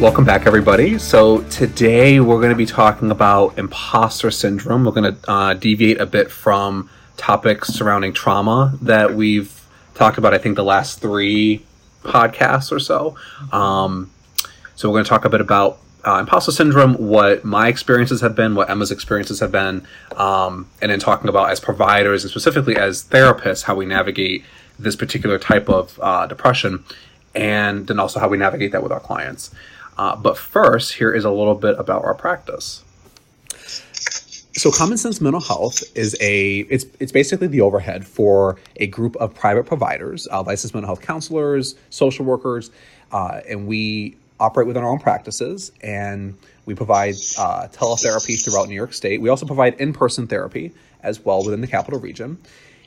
Welcome back, everybody. So, today we're going to be talking about imposter syndrome. We're going to uh, deviate a bit from topics surrounding trauma that we've talked about, I think, the last three podcasts or so. Um, so, we're going to talk a bit about uh, imposter syndrome, what my experiences have been, what Emma's experiences have been, um, and then talking about as providers and specifically as therapists how we navigate this particular type of uh, depression, and then also how we navigate that with our clients. Uh, but first, here is a little bit about our practice. So, Common Sense Mental Health is a it's it's basically the overhead for a group of private providers, uh, licensed mental health counselors, social workers, uh, and we operate within our own practices and we provide uh, teletherapy throughout New York State. We also provide in-person therapy as well within the capital region.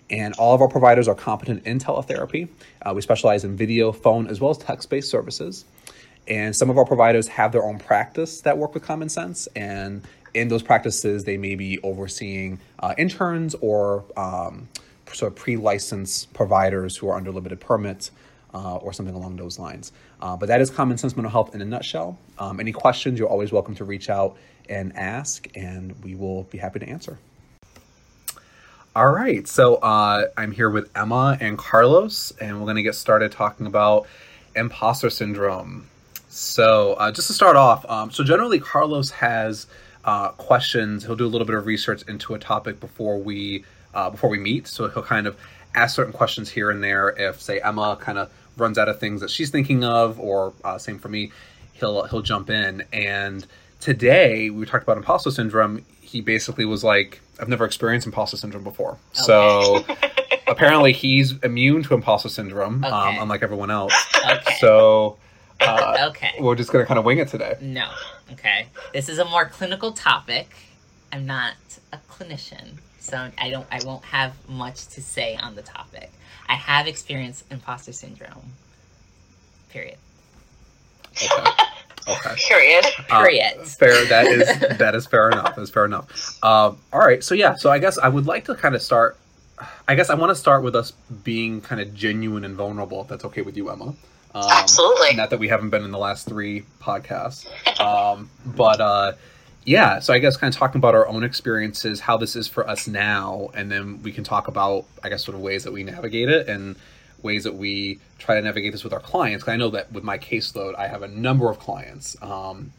And all of our providers are competent in teletherapy. Uh, we specialize in video, phone, as well as text-based services. And some of our providers have their own practice that work with Common Sense. And in those practices, they may be overseeing uh, interns or um, sort of pre-licensed providers who are under limited permits uh, or something along those lines. Uh, but that is Common Sense Mental Health in a nutshell. Um, any questions, you're always welcome to reach out and ask, and we will be happy to answer. All right, so uh, I'm here with Emma and Carlos, and we're going to get started talking about imposter syndrome. So, uh, just to start off, um, so generally Carlos has uh, questions. He'll do a little bit of research into a topic before we uh, before we meet. So he'll kind of ask certain questions here and there. If say Emma kind of runs out of things that she's thinking of, or uh, same for me, he'll he'll jump in. And today we talked about imposter syndrome. He basically was like, "I've never experienced imposter syndrome before." Okay. So apparently he's immune to imposter syndrome, um, okay. um, unlike everyone else. Okay. So. Uh, okay. We're just gonna kind of wing it today. No. Okay. This is a more clinical topic. I'm not a clinician, so I don't. I won't have much to say on the topic. I have experienced imposter syndrome. Period. Okay. Okay. Period. Uh, Period. Fair. That is that is fair enough. That's fair enough. Uh, all right. So yeah. So I guess I would like to kind of start. I guess I want to start with us being kind of genuine and vulnerable. If that's okay with you, Emma. Um, Absolutely. Not that we haven't been in the last three podcasts, um, but uh, yeah. So I guess kind of talking about our own experiences, how this is for us now, and then we can talk about I guess sort of ways that we navigate it and ways that we try to navigate this with our clients. I know that with my caseload, I have a number of clients. Um,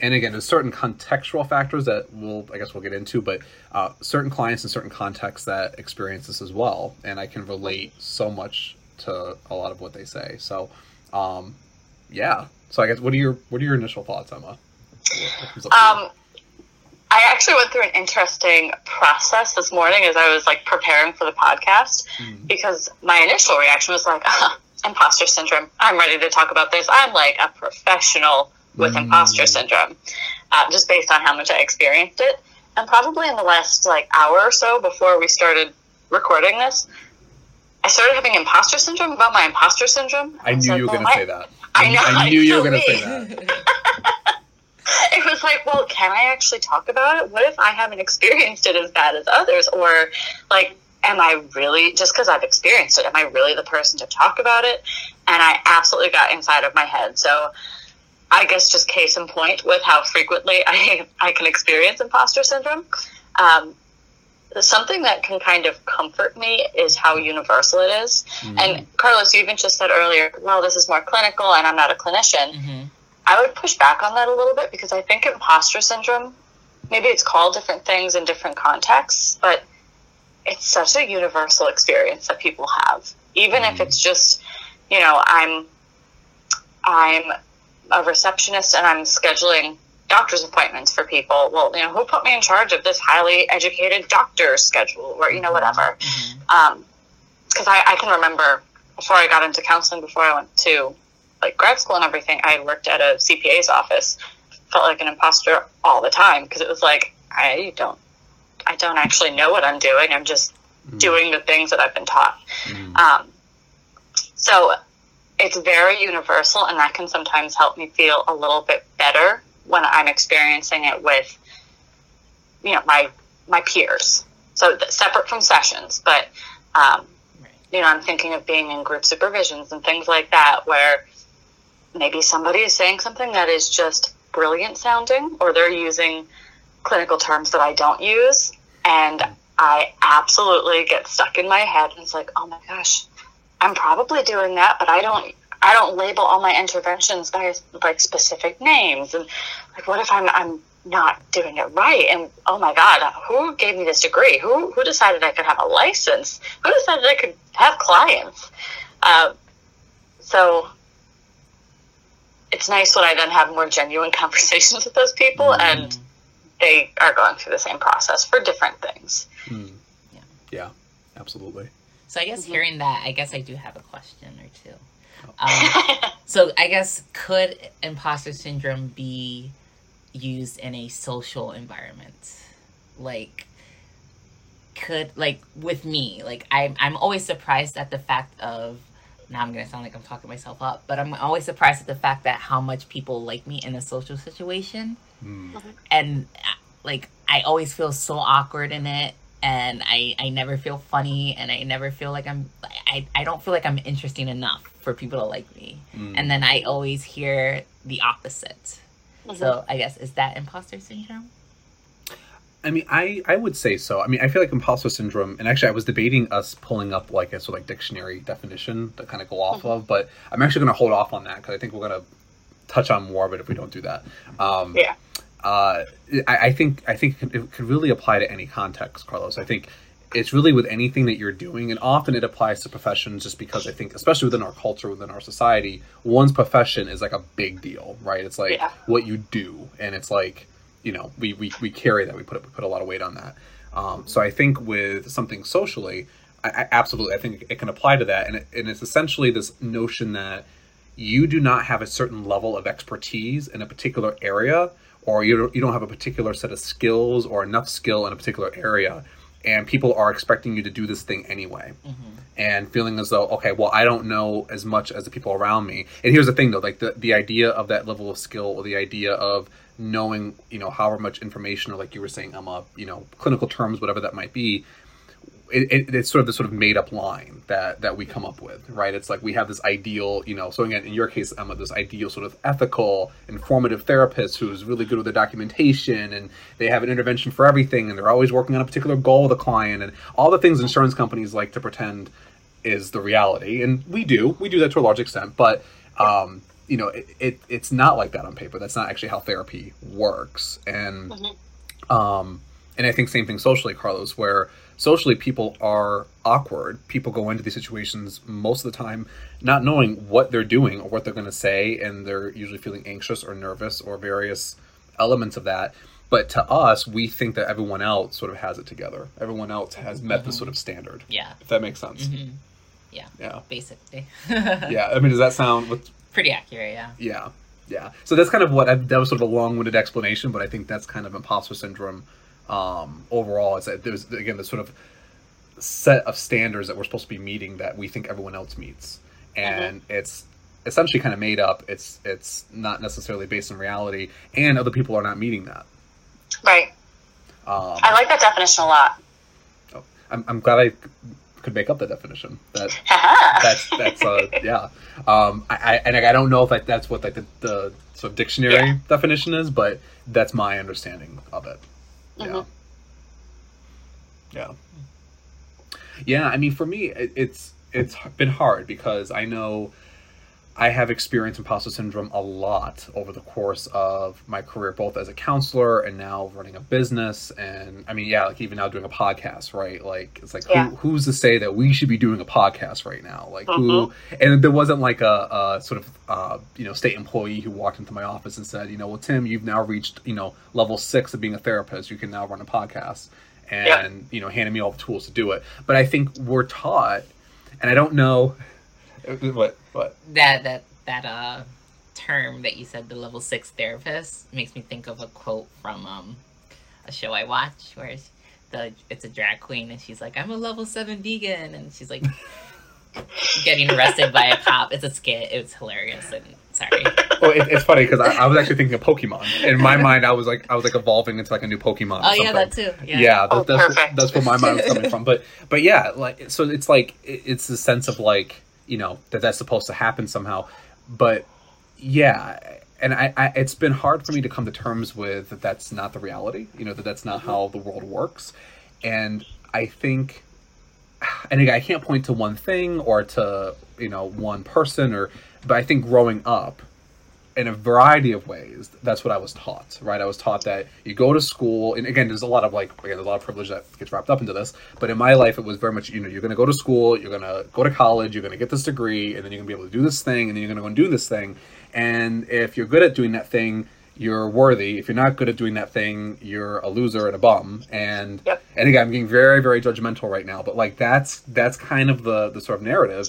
and again, there's certain contextual factors that we'll, I guess, we'll get into, but uh, certain clients in certain contexts that experience this as well, and I can relate so much to a lot of what they say. So, um, yeah. So I guess what are your what are your initial thoughts, Emma? Um, I actually went through an interesting process this morning as I was like preparing for the podcast mm. because my initial reaction was like, uh, imposter syndrome. I'm ready to talk about this. I'm like a professional with mm. imposter syndrome, uh, just based on how much I experienced it. And probably in the last like hour or so before we started recording this, I started having imposter syndrome about my imposter syndrome. I, I knew like, you were well, going to say that. I know. I knew you were going to say that. it was like, well, can I actually talk about it? What if I haven't experienced it as bad as others? Or, like, am I really, just because I've experienced it, am I really the person to talk about it? And I absolutely got inside of my head. So, I guess just case in point with how frequently I, I can experience imposter syndrome. Um, something that can kind of comfort me is how universal it is. Mm-hmm. And Carlos, you even just said earlier, well, this is more clinical and I'm not a clinician. Mm-hmm. I would push back on that a little bit because I think imposter syndrome, maybe it's called different things in different contexts, but it's such a universal experience that people have. Even mm. if it's just, you know, I'm I'm a receptionist and I'm scheduling doctor's appointments for people. Well, you know, who put me in charge of this highly educated doctor's schedule or, you know, whatever. Because mm-hmm. um, I, I can remember before I got into counseling, before I went to like grad school and everything, I worked at a CPA's office. Felt like an imposter all the time because it was like I don't, I don't actually know what I'm doing. I'm just mm. doing the things that I've been taught. Mm. Um, so it's very universal, and that can sometimes help me feel a little bit better when I'm experiencing it with, you know, my my peers. So separate from sessions, but um, you know, I'm thinking of being in group supervisions and things like that, where maybe somebody is saying something that is just brilliant sounding, or they're using clinical terms that I don't use, and I absolutely get stuck in my head, and it's like, oh my gosh, I'm probably doing that, but I don't. I don't label all my interventions by like specific names, and like, what if I'm I'm not doing it right? And oh my god, who gave me this degree? Who who decided I could have a license? Who decided I could have clients? Um, so it's nice when I then have more genuine conversations with those people, mm. and they are going through the same process for different things. Mm. Yeah. Yeah. Absolutely. So I guess mm-hmm. hearing that, I guess I do have a question or two. Um, so I guess could imposter syndrome be used in a social environment? Like could like with me, like I'm I'm always surprised at the fact of now I'm gonna sound like I'm talking myself up, but I'm always surprised at the fact that how much people like me in a social situation. Mm. And like I always feel so awkward in it and I, I never feel funny and I never feel like I'm I, I don't feel like I'm interesting enough for people to like me. Mm. And then I always hear the opposite. Mm-hmm. So I guess is that imposter syndrome? I mean, I, I would say so. I mean, I feel like imposter syndrome, and actually, I was debating us pulling up like a sort of like dictionary definition to kind of go off mm-hmm. of, but I'm actually going to hold off on that because I think we're going to touch on more of it if we don't do that. Um, yeah. Uh, I, I, think I think it could really apply to any context, Carlos. I think it's really with anything that you're doing, and often it applies to professions just because I think, especially within our culture, within our society, one's profession is like a big deal, right? It's like yeah. what you do, and it's like you know we, we, we carry that we put we put a lot of weight on that um, so i think with something socially I, I, absolutely i think it can apply to that and, it, and it's essentially this notion that you do not have a certain level of expertise in a particular area or you don't, you don't have a particular set of skills or enough skill in a particular area and people are expecting you to do this thing anyway mm-hmm. and feeling as though okay well i don't know as much as the people around me and here's the thing though like the, the idea of that level of skill or the idea of knowing you know however much information or like you were saying emma you know clinical terms whatever that might be it, it, it's sort of the sort of made up line that that we come up with right it's like we have this ideal you know so again in your case emma this ideal sort of ethical informative therapist who's really good with the documentation and they have an intervention for everything and they're always working on a particular goal of the client and all the things insurance companies like to pretend is the reality and we do we do that to a large extent but um, you know, it, it, it's not like that on paper. That's not actually how therapy works. And mm-hmm. um, and I think same thing socially, Carlos, where socially people are awkward. People go into these situations most of the time not knowing what they're doing or what they're going to say, and they're usually feeling anxious or nervous or various elements of that. But to us, we think that everyone else sort of has it together. Everyone else has met mm-hmm. the sort of standard. Yeah. If that makes sense. Mm-hmm. Yeah. Yeah. Basically. yeah. I mean, does that sound? pretty accurate. Yeah. Yeah. Yeah. So that's kind of what I, that was sort of a long-winded explanation, but I think that's kind of imposter syndrome um, overall. Is that there's again this sort of set of standards that we're supposed to be meeting that we think everyone else meets, and mm-hmm. it's essentially kind of made up. It's it's not necessarily based in reality, and other people are not meeting that. Right. Um, I like that definition a lot. Oh, I'm, I'm glad I could make up the definition. That that's that's uh yeah. Um, I, I and I don't know if like that's what like the, the sort of dictionary yeah. definition is, but that's my understanding of it. Yeah. Mm-hmm. Yeah. Yeah. I mean, for me, it, it's it's been hard because I know I have experienced imposter syndrome a lot over the course of my career, both as a counselor and now running a business. And I mean, yeah, like even now doing a podcast, right? Like, it's like, yeah. who, who's to say that we should be doing a podcast right now? Like, mm-hmm. who, and there wasn't like a, a sort of, uh, you know, state employee who walked into my office and said, you know, well, Tim, you've now reached, you know, level six of being a therapist. You can now run a podcast and, yeah. you know, handing me all the tools to do it. But I think we're taught, and I don't know what what that that that uh term that you said the level six therapist makes me think of a quote from um a show I watch where it's the it's a drag queen and she's like I'm a level seven vegan and she's like getting arrested by a cop. It's a skit. It's hilarious and sorry. Well, it, it's funny because I, I, was actually thinking of Pokemon. In my mind, I was like, I was like evolving into like a new Pokemon. Oh yeah, that too. Yeah, yeah that, oh, that's, that's where my mind was coming from. But but yeah, like so, it's like it's the sense of like you know that that's supposed to happen somehow but yeah, and I, I, it's been hard for me to come to terms with that. That's not the reality. You know that that's not how the world works, and I think, and again, I can't point to one thing or to you know one person or, but I think growing up in a variety of ways that's what i was taught right i was taught that you go to school and again there's a lot of like again there's a lot of privilege that gets wrapped up into this but in my life it was very much you know you're going to go to school you're going to go to college you're going to get this degree and then you're going to be able to do this thing and then you're going to go and do this thing and if you're good at doing that thing you're worthy if you're not good at doing that thing you're a loser and a bum and Yep. and again i'm being very very judgmental right now but like that's that's kind of the the sort of narrative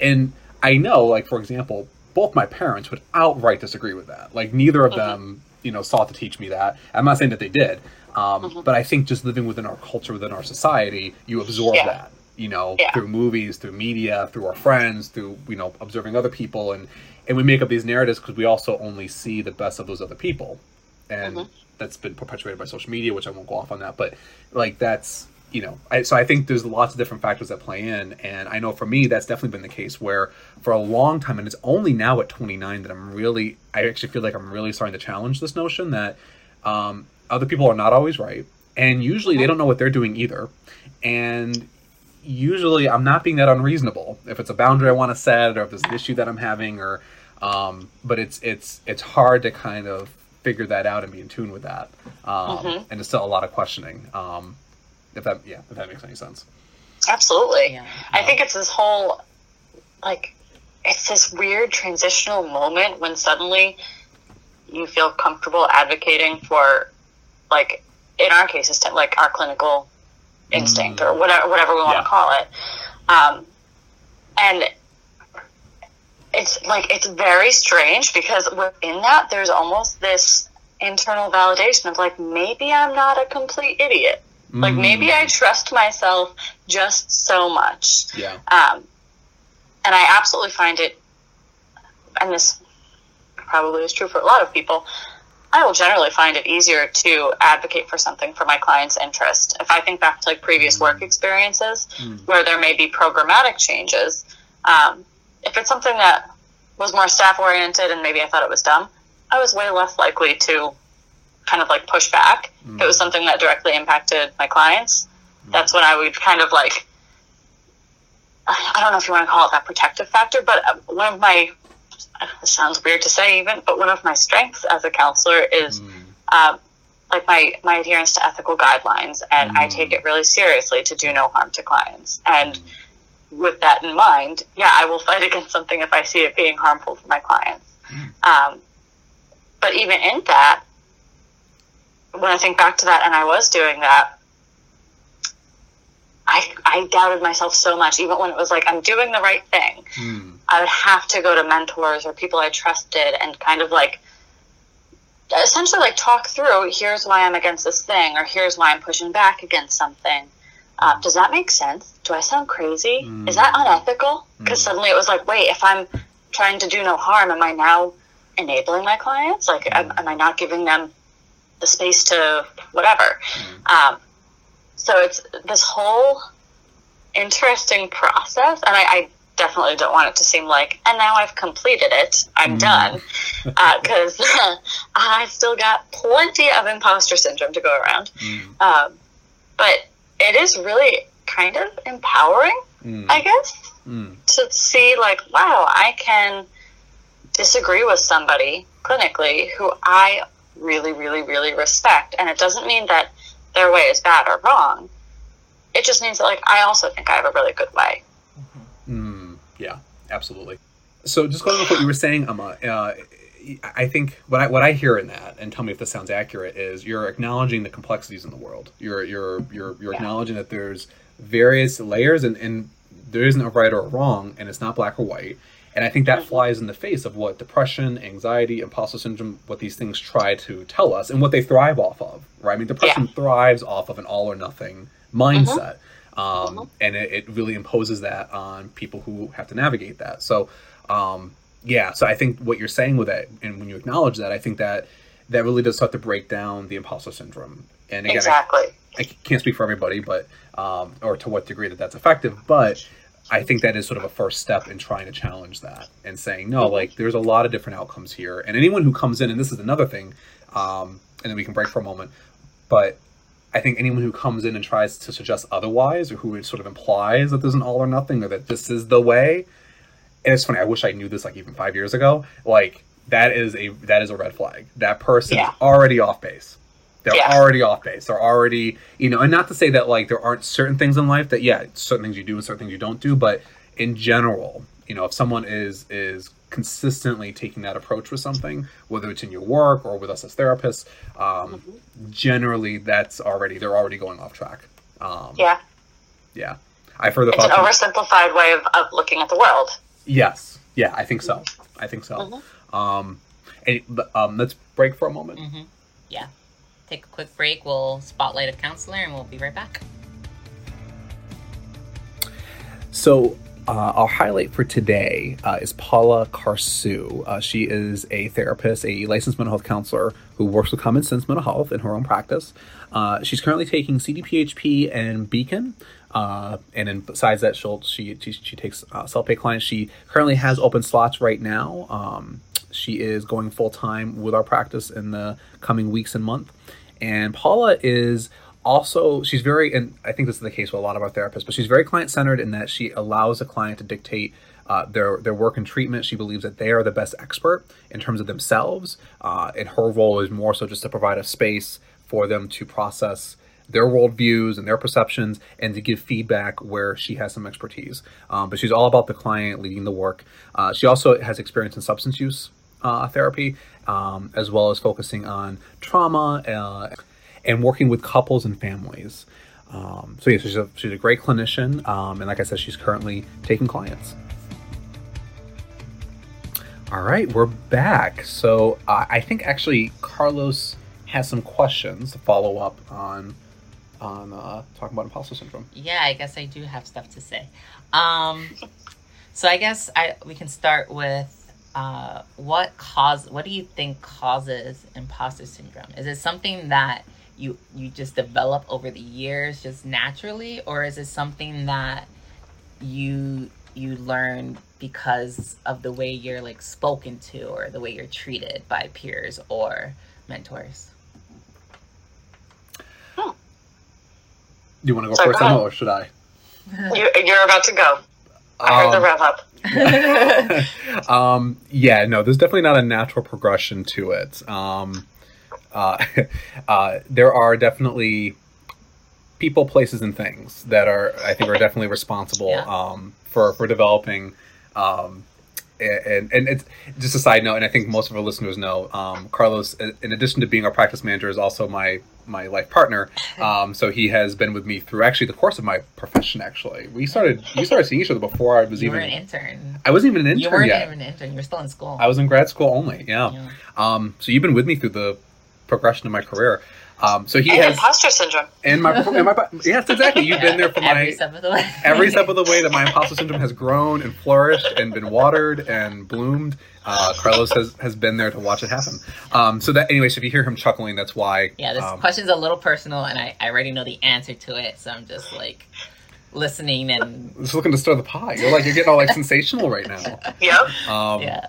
and i know like for example both my parents would outright disagree with that like neither of them you know sought to teach me that i'm not saying that they did um, but i think just living within our culture within our society you absorb Yeah. that you know Yeah. through movies through media through our friends through you know observing other people and and we make up these narratives because we also only see the best of those other people and Mhm. that's been perpetuated by social media which i won't go off on that but like that's you know I, so i think there's lots of different factors that play in and i know for me that's definitely been the case where for a long time and it's only now at 29 that i'm really i actually feel like i'm really starting to challenge this notion that um, other people are not always right and usually they don't know what they're doing either and usually i'm not being that unreasonable if it's a boundary i want to set or if there's an issue that i'm having or um, but it's it's it's hard to kind of figure that out and be in tune with that um, Mhm. and there's still a lot of questioning um, if that yeah if that makes any sense Absolutely. Yeah. I think it's this whole, like, it's this weird transitional moment when suddenly you feel comfortable advocating for, like, in our case, it's like our clinical instinct or whatever, whatever we want Yeah. to call it. Um, and it's like, it's very strange because within that, there's almost this internal validation of, like, maybe I'm not a complete idiot. Like, maybe I trust myself just so much. yeah Um, and I absolutely find it, and this probably is true for a lot of people, I will generally find it easier to advocate for something for my client's interest. If I think back to like previous work experiences Mm. where there may be programmatic changes, um, if it's something that was more staff oriented and maybe I thought it was dumb, I was way less likely to kind of like push back. If it was something that directly impacted my clients, that's when I would kind of like I don't know if you want to call it that protective factor, but uh, one of my it sounds weird to say even, but one of my strengths as a counselor is Mm. um, like my my adherence to ethical guidelines, and I Mm. take it really seriously to do no harm to clients. And with that in mind, yeah, I will fight against something if I see it being harmful for my clients. Um, but even in that, when I think back to that, and I was doing that, I I doubted myself so much. Even when it was like I'm doing the right thing, Mm. I would have to go to mentors or people I trusted and kind of like essentially like talk through here's why I'm against this thing or here's why I'm pushing back against something. Uh, does that make sense? Do I sound crazy? Is that unethical? Because suddenly it was like, wait, if I'm trying to do no harm, am I now enabling my clients? Like, am, am I not giving them the space to whatever? Um, so it's this whole interesting process, and I, I definitely don't want it to seem like, and now I've completed it, I'm Mm. done, because I still got plenty of imposter syndrome to go around. Mm. Um, but it is really kind of empowering, Mm. I guess, Mm. to see like, wow, I can disagree with somebody clinically who I really, really, really respect, and it doesn't mean that their way is bad or wrong. It just means that like I also think I have a really good way. Mm, yeah, absolutely. So just going with what you were saying, Emma, uh, I think what I what I hear in that, and tell me if this sounds accurate, is you're acknowledging the complexities in the world. You're you're you're you're Yeah. acknowledging that there's various layers, and and there isn't a right or a wrong, and it's not black or white. And I think that Mhm. flies in the face of what depression, anxiety, imposter syndrome, what these things try to tell us, and what they thrive off of. Right? I mean, depression thrives off of an all or nothing mindset um, Mhm. and it, it really imposes that on people who have to navigate that. So, um, yeah, so I think what you're saying with that, and when you acknowledge that, I think that that really does start to break down the imposter syndrome. And again, I- exactly. I can't speak for everybody, but um, or to what degree that that's effective. But I think that is sort of a first step in trying to challenge that and saying, no, like there's a lot of different outcomes here. And anyone who comes in, and this is another thing, um, and then we can break for a moment, but I think anyone who comes in and tries to suggest otherwise, or who sort of implies that there's an all or nothing, or that this is the way, and it's funny. I wish I knew this like even five years ago. Like that is a that is a red flag. That person Yeah. is already off base. They're Yeah. already off base. They're already you know, and not to say that like there aren't certain things in life that yeah, certain things you do and certain things you don't do, but in general, you know, if someone is is consistently taking that approach with something, whether it's in your work or with us as therapists, um, generally that's already they're already going off track. Um, Yeah. yeah. I've heard the It's an oversimplified way of, of looking at the world. Yes. Yeah, I think so. I think so. Mhm. Um, and, um, let's break for a moment. hmm Yeah. Take a quick break. We'll spotlight a counselor and we'll be right back. So, uh, our highlight for today uh, is Paula Carsu. Uh, she is a therapist, a licensed mental health counselor who works with Common Sense Mental Health in her own practice. Uh, she's currently taking CDPHP and Beacon. Uh, and then besides that, she'll, she, she, she takes uh, self pay clients. She currently has open slots right now. Um, she is going full time with our practice in the coming weeks and month. And Paula is also she's very and i think this is the case with a lot of our therapists but she's very client centered in that she allows the client to dictate uh, their their work and treatment. She believes that they are the best expert in terms of themselves uh, and her role is more so just to provide a space for them to process their worldviews and their perceptions and to give feedback where she has some expertise. Um, but she's all about the client leading the work. Uh, she also has experience in substance use uh, therapy um, as well as focusing on trauma uh, and working with couples and families. Um, so yeah, she's a she's a great clinician, um, and like I said, she's currently taking clients. All right, we're back. So uh, I think actually Carlos has some questions to follow up on on uh, talking about imposter syndrome. Yeah, I guess I do have stuff to say. Um, so I guess I we can start with uh, what cause what do you think causes imposter syndrome? Is it something that you you just develop over the years just naturally, or is it something that you you learn because of the way you're like spoken to or the way you're treated by peers or mentors? Do you want to go Sorry, first, go or should I? You, you're about to go. I heard the Um, rev up. um, yeah, no, there's definitely not a natural progression to it. Um, uh, uh, there are definitely people, places, and things that are, I think, are definitely responsible Yeah. um, for for developing. Um, and and it's just a side note, and I think most of our listeners know, um, Carlos, in addition to being our practice manager, is also my my life partner. Um, so he has been with me through actually the course of my profession. Actually, we started we started seeing each other before I was you even an intern. I wasn't even an intern. You weren't yet. even an intern. You were still in school. I was in grad school only. Yeah. Yeah. Um, so you've been with me through the progression of my career. Um, so he And has, imposter syndrome. and my, and my, yes, exactly. You've been there for my every step of the way. every step of the way that my imposter syndrome has grown and flourished and been watered and bloomed. Uh, Carlos has, has been there to watch it happen. Um, so that, anyway, so if you hear him chuckling, that's why. Yeah, this um, question's a little personal, and I, I already know the answer to it, so I'm just like listening and just looking to stir the pot. You're like you're getting all like sensational right now. Yep. Um, yeah.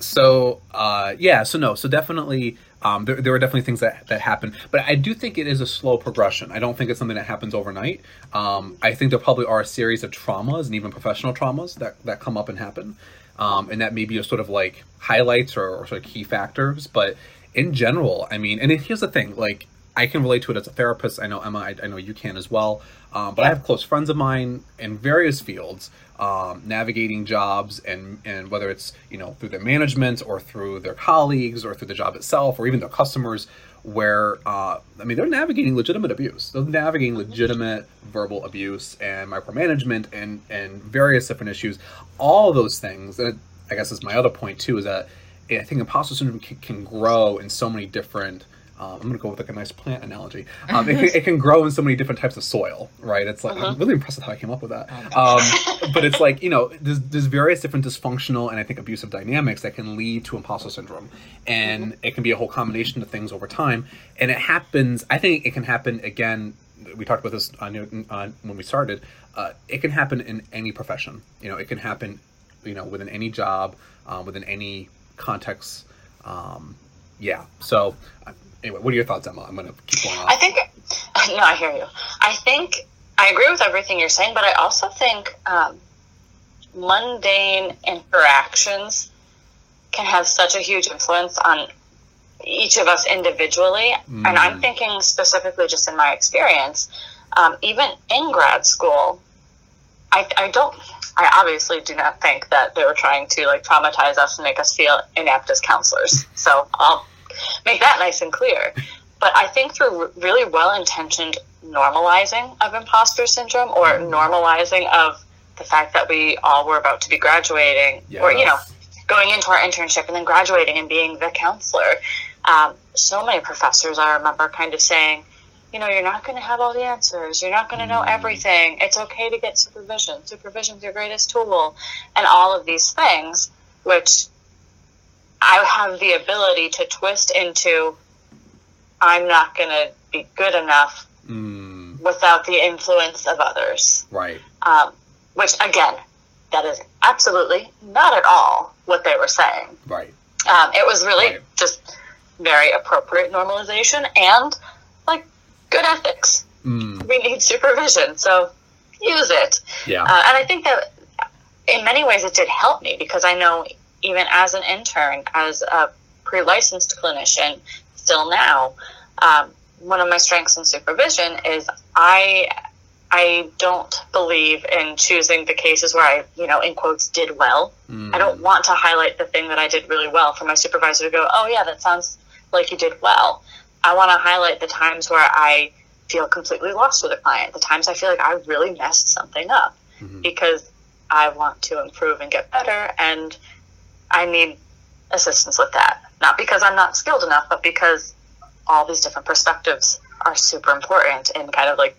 so uh, yeah so no so definitely um, there, there are definitely things that, that happen but i do think it is a slow progression. I don't think it's something that happens overnight. Um, i think there probably are a series of traumas and even professional traumas that, that come up and happen. Um, and that maybe are sort of like highlights or, or sort of key factors but in general i mean and here's the thing like i can relate to it as a therapist. I know emma i, I know you can as well. Um, but i have close friends of mine in various fields um, navigating jobs and and whether it's you know through their management or through their colleagues or through the job itself or even their customers where uh, I mean they're navigating legitimate abuse. They're navigating legitimate verbal abuse and micromanagement and and various different issues. All those things and I guess is my other point too is that I think imposter syndrome can, can grow in so many different um, I'm going to go with like a nice plant analogy. Um, it, can, it can grow in so many different types of soil, right? It's like I'm really impressed with how I came up with that. Um, but it's like you know, there's, there's various different dysfunctional and I think abusive dynamics that can lead to imposter syndrome, and it can be a whole combination of things over time. And it happens. I think it can happen again we talked about this on, on when we started. Uh, it can happen in any profession. You know, it can happen, you know, within any job, um, within any context. Um, yeah. So, uh, anyway, what are your thoughts, Emma? I'm going to keep going on. I think, no, I hear you. I think I agree with everything you're saying, but I also think um, mundane interactions can have such a huge influence on each of us individually. Mm. And I'm thinking specifically just in my experience, um, even in grad school, I, I don't, I obviously do not think that they were trying to like traumatize us and make us feel inept as counselors. So I'll make that nice and clear. But I think through really well intentioned normalizing of imposter syndrome or mm. normalizing of the fact that we all were about to be graduating yes. or, you know, going into our internship and then graduating and being the counselor. Um, so many professors I remember kind of saying, you know, you're not going to have all the answers. You're not going to know mm. everything. It's okay to get supervision. Supervision's your greatest tool. And all of these things, which I have the ability to twist into, I'm not going to be good enough mm. without the influence of others. Right. Um, which, again, that is absolutely not at all what they were saying. Right. Um, it was really right. just very appropriate normalization and good ethics. Mm. We need supervision, so use it. Yeah. Uh, and I think that in many ways it did help me because I know even as an intern, as a pre-licensed clinician, still now, um, one of my strengths in supervision is I I don't believe in choosing the cases where I, you know, in quotes, did well. Mm. I don't mm. want to highlight the thing that I did really well for my supervisor to go, oh, yeah, that sounds like you did well. I want to highlight the times where I feel completely lost with a client, the times I feel like I really messed something up mm-hmm. because I want to improve and get better and I need assistance with that. Not because I'm not skilled enough, but because all these different perspectives are super important in kind of like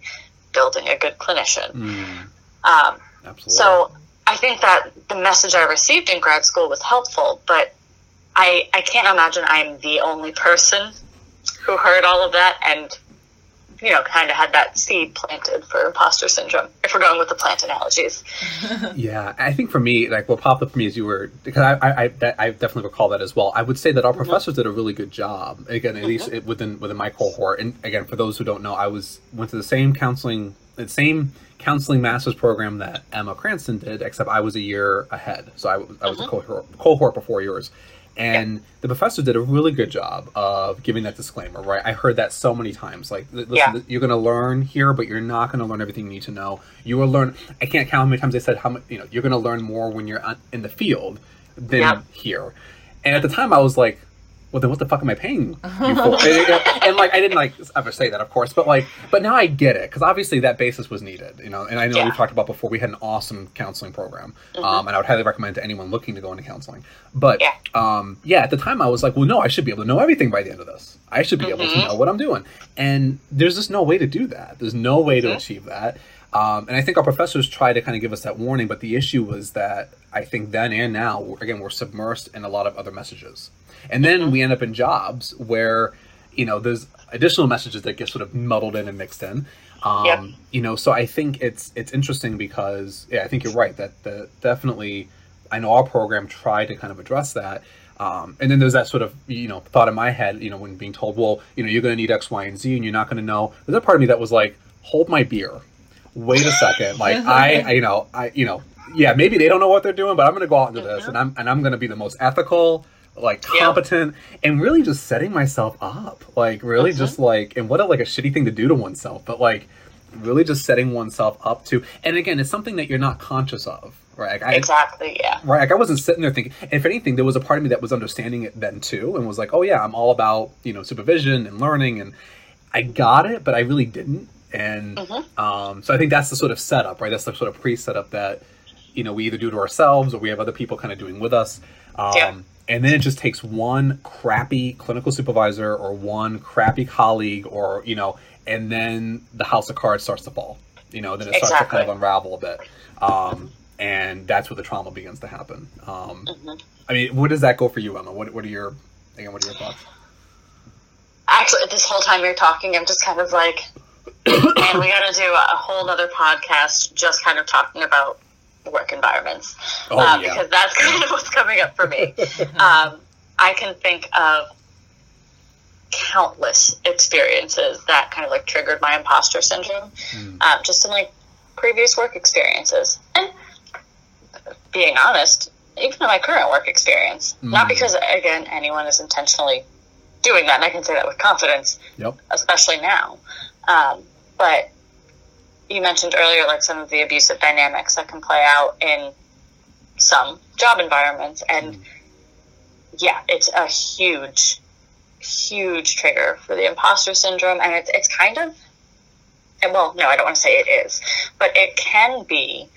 building a good clinician. Mm. Um, Absolutely. So I think that the message I received in grad school was helpful, but I, I can't imagine I'm the only person who heard all of that and you know, kind of had that seed planted for imposter syndrome. If we're going with the plant analogies. yeah, I think for me, like what popped up for me as you were, because I, I, I, I definitely recall that as well. I would say that our mm-hmm. professors did a really good job. Again, at mm-hmm. least within within my cohort. And again, for those who don't know, I was went to the same counseling, the same counseling master's program that Emma Cranston did, except I was a year ahead. So I, I was mm-hmm. a cohort, cohort before yours. And yeah. the professor did a really good job of giving that disclaimer, right? I heard that so many times. Like, listen, yeah. you're going to learn here, but you're not going to learn everything you need to know. You will learn. I can't count how many times they said how much. You know, you're going to learn more when you're uh, in the field than yeah. here. And at the time, I was like, well then what the fuck am I paying you for? and, and, like I didn't like ever say that, of course, but like, but now I get it because obviously that basis was needed, you know. And I know yeah. we talked about before we had an awesome counseling program, mm-hmm. um, and I would highly recommend to anyone looking to go into counseling. But yeah. Um, yeah, at the time I was like, well, no, I should be able to know everything by the end of this. I should be mm-hmm. able to mm-hmm. know what I'm doing, and there's just no way to do that. There's no way mm-hmm. to achieve that. Um, and I think our professors try to kind of give us that warning, but the issue was that I think then and now, again, we're submersed in a lot of other messages. And then we end up in jobs where, you know, there's additional messages that get sort of muddled in and mixed in. Um, yep. You know, so I think it's it's interesting because yeah, I think you're right that the definitely I know our program tried to kind of address that. Um, and then there's that sort of you know thought in my head, you know, when being told, well, you know, you're going to need X, Y, and Z, and you're not going to know. There's a part of me that was like, hold my beer, wait a second, like I, I, you know, I, you know, yeah, maybe they don't know what they're doing, but I'm going to go out into this, mm-hmm. and I'm and I'm going to be the most ethical, like competent yeah. and really just setting myself up like really mm-hmm. just like and what a like a shitty thing to do to oneself but like really just setting oneself up to and again it's something that you're not conscious of right like I, exactly yeah right like i wasn't sitting there thinking if anything there was a part of me that was understanding it then too and was like oh yeah i'm all about you know supervision and learning and i got it but i really didn't and mm-hmm. um, so i think that's the sort of setup right? That's the sort of pre-setup that you know we either do to ourselves or we have other people kind of doing with us. Um, yeah and then it just takes one crappy clinical supervisor or one crappy colleague or you know and then the house of cards starts to fall. You know then it starts exactly. to kind of unravel a bit. Um, and that's where the trauma begins to happen. Um, mm-hmm. i mean what does that go for you emma? What, what are your again what are your thoughts? Actually this whole time you're talking i'm just kind of like and we got to do a whole other podcast just kind of talking about work environments Oh, uh, yeah. because that's kind of what's coming up for me. um, I can think of countless experiences that kind of like triggered my imposter syndrome, Mm. um, just in like previous work experiences. And being honest, even in my current work experience, not Mm. because again anyone is intentionally doing that, and I can say that with confidence, Yep. especially now. Um, but you mentioned earlier, like some of the abusive dynamics that can play out in some job environments, and yeah, it's a huge, huge trigger for the imposter syndrome, and it's it's kind of, and well, no, I don't want to say it is, but it can be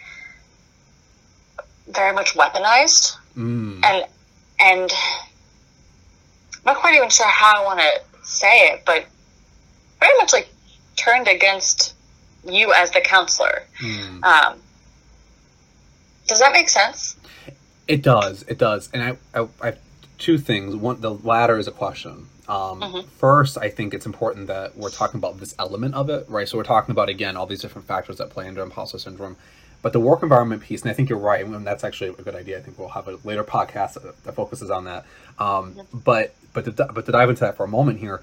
very much weaponized. Mm. and and I'm not quite even sure how I want to say it, but very much like turned against you as the counselor. Mm. Um, does that make sense? It does. It does. And I, I, I have two things. One, the latter is a question. Um, Mhm. First, I think it's important that we're talking about this element of it, right? So we're talking about again all these different factors that play into imposter syndrome, but the work environment piece, and I think you're right, and that's actually a good idea. I think we'll have a later podcast that, focuses on that. Um, But but to, but to dive into that for a moment here,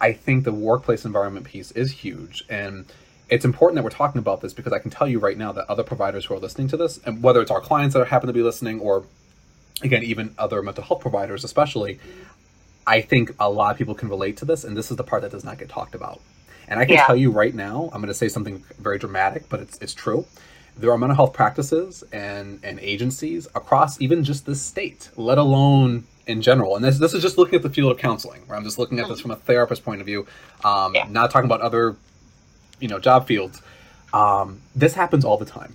I think the workplace environment piece is huge, and it's important that we're talking about this because I can tell you right now that other providers who are listening to this, and whether it's our clients that happen to be listening, or again even other mental health providers, especially, I think a lot of people can relate to this, and this is the part that does not get talked about. And I can Yeah. tell you right now, I'm going to say something very dramatic, but it's it's true. There are mental health practices and and agencies across even just this state, let alone in general. And this this is just looking at the field of counseling. Where I'm just looking at this from a therapist point of view, um, Yeah. not talking about other, you know, job fields. Um, this happens all the time.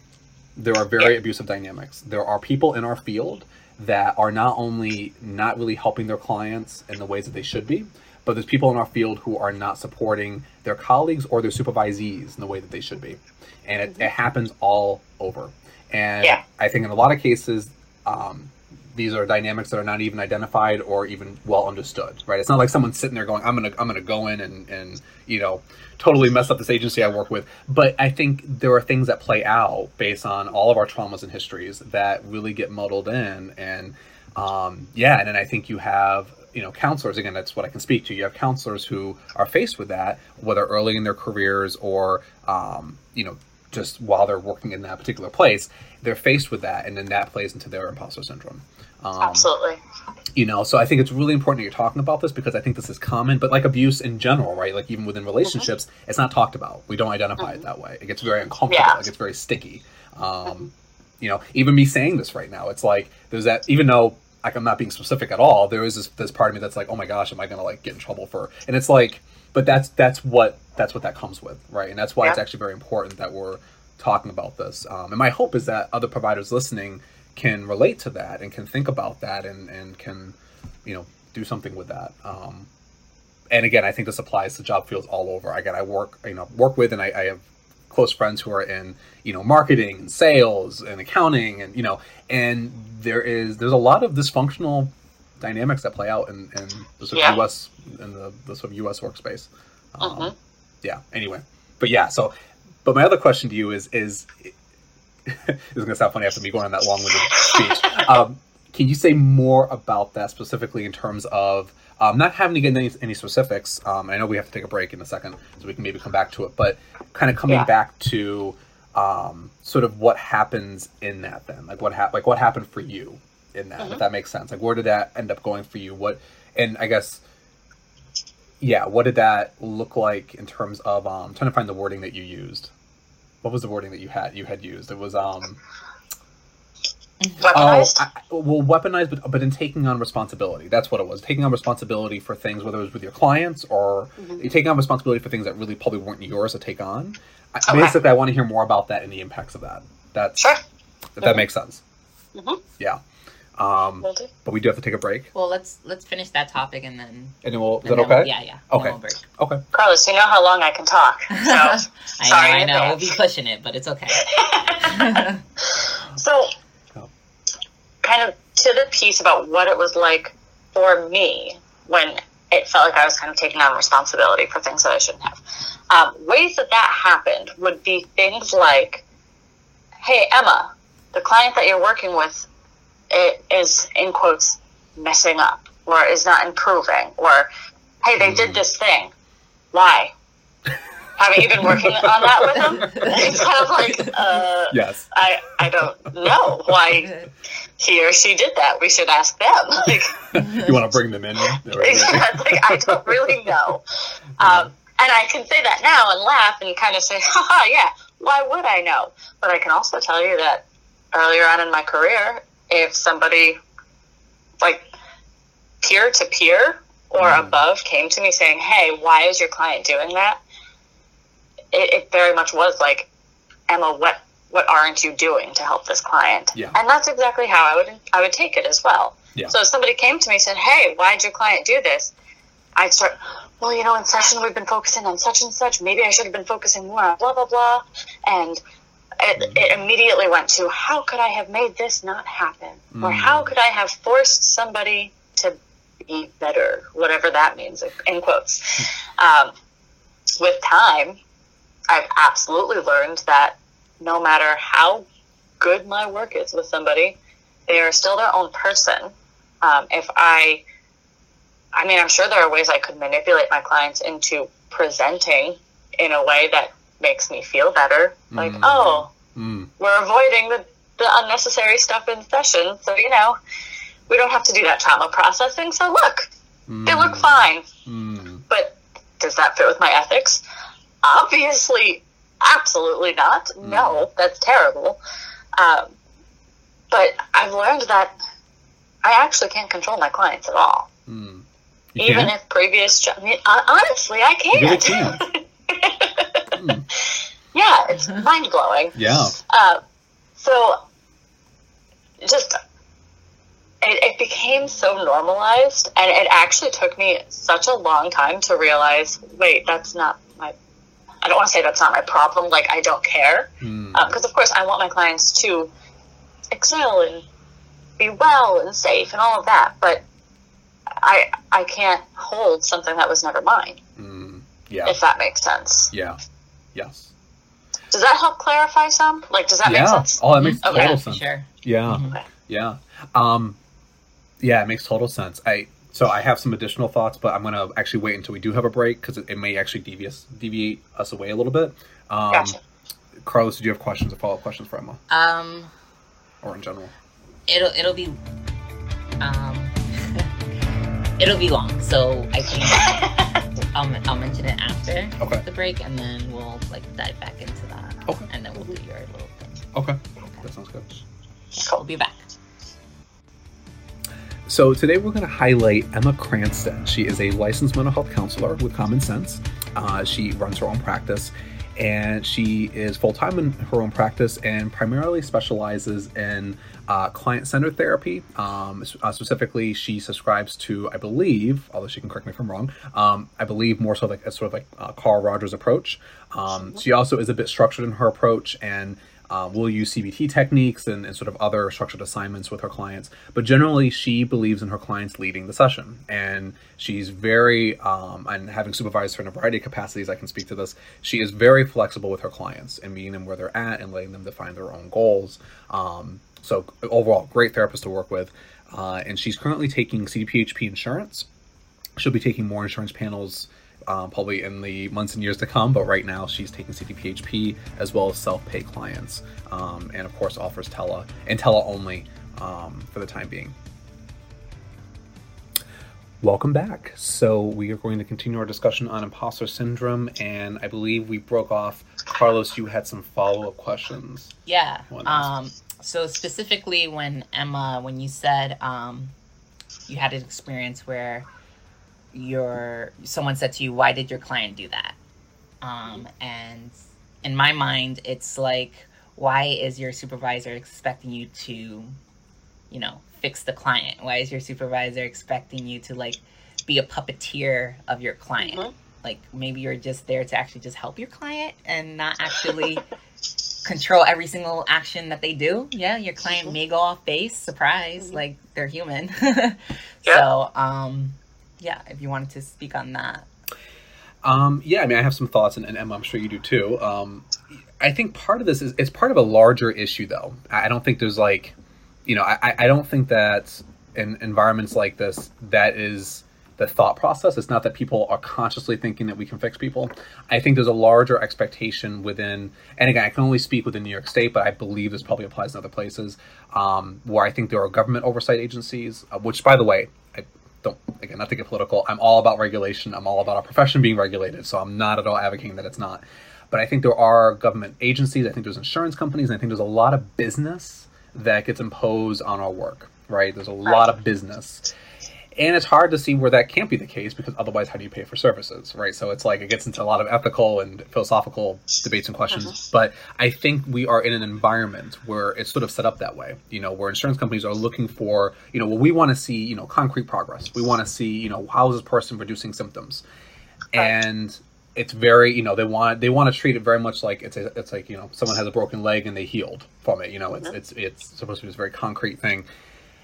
There are very Yeah. abusive dynamics. There are people in our field that are not only not really helping their clients in the ways that they should be, but there's people in our field who are not supporting their colleagues or their supervisees in the way that they should be. And it, it happens all over. And Yeah. I think in a lot of cases, um, these are dynamics that are not even identified or even well understood, right? It's not like someone's sitting there going, "I'm gonna, I'm gonna go in and, and you know, totally mess up this agency I work with." But I think there are things that play out based on all of our traumas and histories that really get muddled in, and um, yeah, and then I think you have you know counselors again. That's what I can speak to. You have counselors who are faced with that, whether early in their careers or um, you know just while they're working in that particular place, they're faced with that, and then that plays into their imposter syndrome. Um, Absolutely. you know so i think it's really important that you're talking about this because i think this is common but like abuse in general right? Like even within relationships it's not talked about. We don't identify it that way. It gets very uncomfortable. Yeah. it gets very sticky. Um you know even me saying this right now it's like there's that even though like i'm not being specific at all there is this, this part of me that's like oh my gosh am i gonna like get in trouble for and it's like but that's that's what that's what that comes with right? And that's why it's actually very important that we're talking about this. Um, and my hope is that other providers listening can relate to that and can think about that and and can you know do something with that. Um and again i think this applies to job fields all over. Again i work you know work with and i, I have close friends who are in you know marketing and sales and accounting and you know and there is there's a lot of dysfunctional dynamics that play out in, in the sort Yeah. of us in the, the sort of us workspace um, Mhm. yeah anyway but yeah so but my other question to you is is this is gonna sound funny after me going on that long-winded speech um, can you say more about that specifically in terms of um, not having to get any, any specifics? Um, I know we have to take a break in a second, so we can maybe come back to it. But kind of coming Yeah. back to um, sort of what happens in that then, like what hap- like what happened for you in that, if that makes sense. Like where did that end up going for you? What and I guess yeah, what did that look like in terms of um, trying to find the wording that you used? What was the wording that you had you had used? It was um Weaponized? Oh, I, well, weaponized, but but in taking on responsibility. That's what it was. Taking on responsibility for things, whether it was with your clients or Mhm. taking on responsibility for things that really probably weren't yours to take on. I, Okay. Basically, I want to hear more about that and the impacts of that. That's sure. if that Mhm. makes sense. Mhm. Yeah. Um, Will do. but we do have to take a break, Well, let's let's finish that topic and then. and then we'll. Is that then we'll- okay? yeah, yeah. Okay. We'll break. Okay. Carlos, you know how long I can talk. So, I sorry know, I know. We'll be pushing it, but it's okay. So, Oh. kind of to the piece about what it was like for me when it felt like I was kind of taking on responsibility for things that I shouldn't have. Um, ways that that happened would be things like, "Hey Emma, the client that you're working with it is in quotes messing up or is not improving or hey they did this thing. Why? Haven't you been working on that with them? It's kind of like uh, Yes. I, I don't know why he or she did that. We should ask them like you want to bring them in? exactly. I don't really know. Um, and i can say that now and laugh and kind of say haha yeah why would i know? But i can also tell you that earlier on in my career if somebody like peer to peer or Mhm. above came to me saying, "Hey, why is your client doing that?" It, it very much was like, "Emma, what what aren't you doing to help this client?" Yeah. And that's exactly how I would I would take it as well. Yeah. So if somebody came to me and said, "Hey, why did your client do this?" I'd start, "Well, you know, in session we've been focusing on such and such. Maybe I should have been focusing more on blah blah blah." And it, it immediately went to, "How could I have made this not happen?" Or Mm. how could I have forced somebody to be better, whatever that means, in quotes. Um, with time, I've absolutely learned that no matter how good my work is with somebody, they are still their own person. Um, if I, I mean, I'm sure there are ways I could manipulate my clients into presenting in a way that makes me feel better. Like, Mm. oh, Mm. we're avoiding the, the unnecessary stuff in session. So, you know, we don't have to do that trauma processing. So, look, they look Mm. fine. Mm. But does that fit with my ethics? Obviously, absolutely not. No, that's terrible. Um, but I've learned that I actually can't control my clients at all. Mm. Even can? if previous, jo- I mean, hon- honestly, I You really can't. Mm. yeah, it's mind blowing. Yeah. Uh, so, just it, it became so normalized, and it actually took me such a long time to realize. Wait, that's not my. I don't want to say that's not my problem. Like I don't care, Mm. because of course I want my clients to excel and be well and safe and all of that. But I I can't hold something that was never mine. Mm. Yeah. If that makes sense. Yeah. Yes. Does that help clarify some? Like, does that yeah. make sense? Oh, that makes Okay. total for sense. sure. Yeah. Mhm. Yeah. Um, yeah, it makes total sense. I so I have some additional thoughts, but I'm gonna actually wait until we do have a break because it, it may actually deviate deviate us away a little bit. Um, Gotcha. Carlos, do you have questions or follow up questions for Emma, Um, or in general? it'll it'll be um it'll be long so i think I'll, I'll mention it after Okay. the break and then we'll like dive back into that Okay. and then we'll do your little thing Okay, that sounds good. we'll be back So today we're going to highlight Emma Cranston. She is a licensed mental health counselor with common sense. Uh, she runs her own practice, and she is full time in her own practice and primarily specializes in uh, client-centered therapy. Um, uh, specifically, she subscribes to, I believe, although she can correct me if I'm wrong, um, I believe more so like a sort of like uh, Carl Rogers approach. Um, she also is a bit structured in her approach and um, we'll use CBT techniques and, and sort of other structured assignments with her clients. But generally, she believes in her clients leading the session. And she's very, um, and having supervised her in a variety of capacities, I can speak to this. She is very flexible with her clients and meeting them where they're at and letting them define their own goals. Um, so, overall, great therapist to work with. Uh, and she's currently taking CDPHP insurance. She'll be taking more insurance panels um, probably in the months and years to come, but right now she's taking CDPHP as well as self pay clients. Um, and of course, offers Tele and Tele only um, for the time being. Welcome back. So, we are going to continue our discussion on imposter syndrome, and I believe we broke off. Carlos, you had some follow up questions. yeah um so specifically when emma when you said um you had an experience where your someone said to you why did your client do that um and in my mind it's like why is your supervisor expecting you to you know fix the client why is your supervisor expecting you to like be a puppeteer of your client Mhm. like maybe you're just there to actually just help your client and not actually control every single action that they do yeah your client may go off base surprise Mhm. like they're human Yeah. so um yeah, if you wanted to speak on that. Um, yeah, I mean, I have some thoughts, and, and Emma, I'm sure you do too. Um, I think part of this is it's part of a larger issue, though. I don't think there's like, you know, I, I don't think that in environments like this, that is the thought process. It's not that people are consciously thinking that we can fix people. I think there's a larger expectation within, and again, I can only speak within New York State, but I believe this probably applies in other places, um, where I think there are government oversight agencies, uh, which, by the way, don't, again, not to get political, I'm all about regulation. I'm all about our profession being regulated, so I'm not at all advocating that it's not. But I think there are government agencies, I think there's insurance companies, and I think there's a lot of business that gets imposed on our work, right? There's a lot of business and it's hard to see where that can't be the case because otherwise how do you pay for services right? So it's like it gets into a lot of ethical and philosophical debates and questions. Uh-huh. but i think we are in an environment where it's sort of set up that way you know where insurance companies are looking for you know well we want to see you know concrete progress. We want to see you know how is this person reducing symptoms? And it's very you know they want they want to treat it very much like it's a, it's like you know someone has a broken leg and they healed from it you know? It's uh-huh. it's it's supposed to be this very concrete thing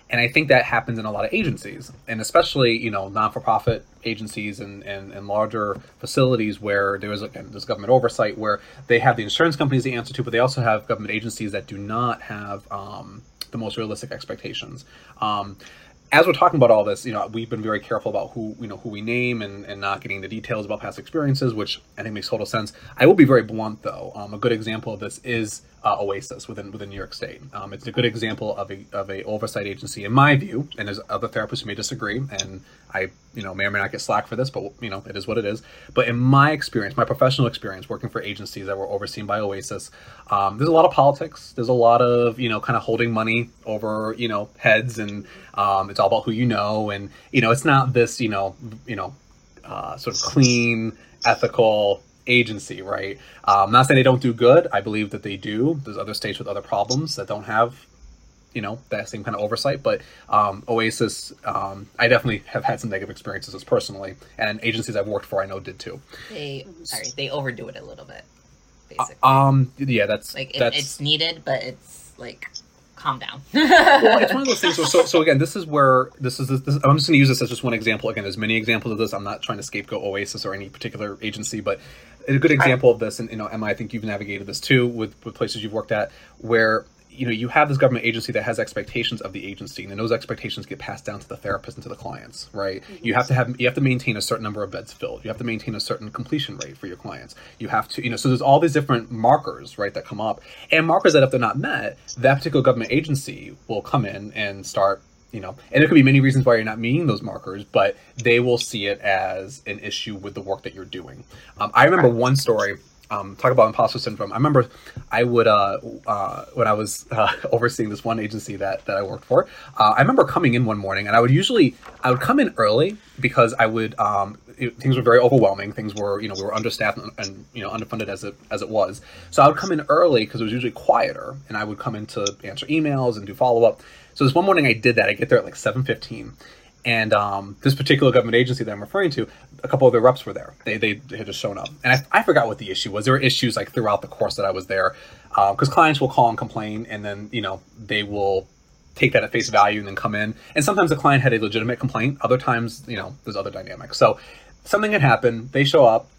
and I think that happens in a lot of agencies, and especially you know non-for-profit agencies and, and, and larger facilities where there is there's government oversight where they have the insurance companies to answer to, but they also have government agencies that do not have um, the most realistic expectations. Um, as we're talking about all this, you know, we've been very careful about who you know who we name and, and not getting the details about past experiences, which I think makes total sense. I will be very blunt though. Um, a good example of this is uh, OASAS within within New York State. Um, it's a good example of a of a oversight agency, in my view. And there's other therapists who may disagree, and I you know may or may not get slack for this, but you know it is what it is. But in my experience, my professional experience working for agencies that were overseen by OASAS, um, there's a lot of politics. There's a lot of you know kind of holding money over you know heads, and um, it's all about who you know, and you know it's not this you know you know uh, sort of clean ethical agency, right? Um, I'm not saying they don't do good. I believe that they do. There's other states with other problems that don't have, you know, that same kind of oversight. But um, OASAS, um, I definitely have had some negative experiences as personally, and agencies I've worked for, I know did too. They sorry, they overdo it a little bit. Basically, uh, um, yeah, that's like it, that's, it's needed, but it's like calm down. well, it's one of those things. So, so, so, again, this is where this is. This, this, I'm just going to use this as just one example. Again, there's many examples of this. I'm not trying to scapegoat OASAS or any particular agency, but a good example of this, and you know, Emma, I think you've navigated this too with, with places you've worked at, where you know you have this government agency that has expectations of the agency and those expectations get passed down to the therapist and to the clients right mm-hmm. you have to have you have to maintain a certain number of beds filled you have to maintain a certain completion rate for your clients you have to you know so there's all these different markers right that come up and markers that if they're not met that particular government agency will come in and start you know, and there could be many reasons why you're not meeting those markers, but they will see it as an issue with the work that you're doing. Um, I remember one story. Um, talk about imposter syndrome. I remember I would uh, uh, when I was uh, overseeing this one agency that that I worked for. Uh, I remember coming in one morning, and I would usually I would come in early because I would um, it, things were very overwhelming. Things were you know we were understaffed and, and, you know underfunded as it as it was. So I would come in early because it was usually quieter, and I would come in to answer emails and do follow up. So this one morning I did that. I get there at like seven fifteen, and um, this particular government agency that I'm referring to, a couple of their reps were there. They they had just shown up, and I, I forgot what the issue was. There were issues like throughout the course that I was there, because um, clients will call and complain, and then you know they will take that at face value and then come in. And sometimes the client had a legitimate complaint. Other times, you know, there's other dynamics. So something had happened. They show up,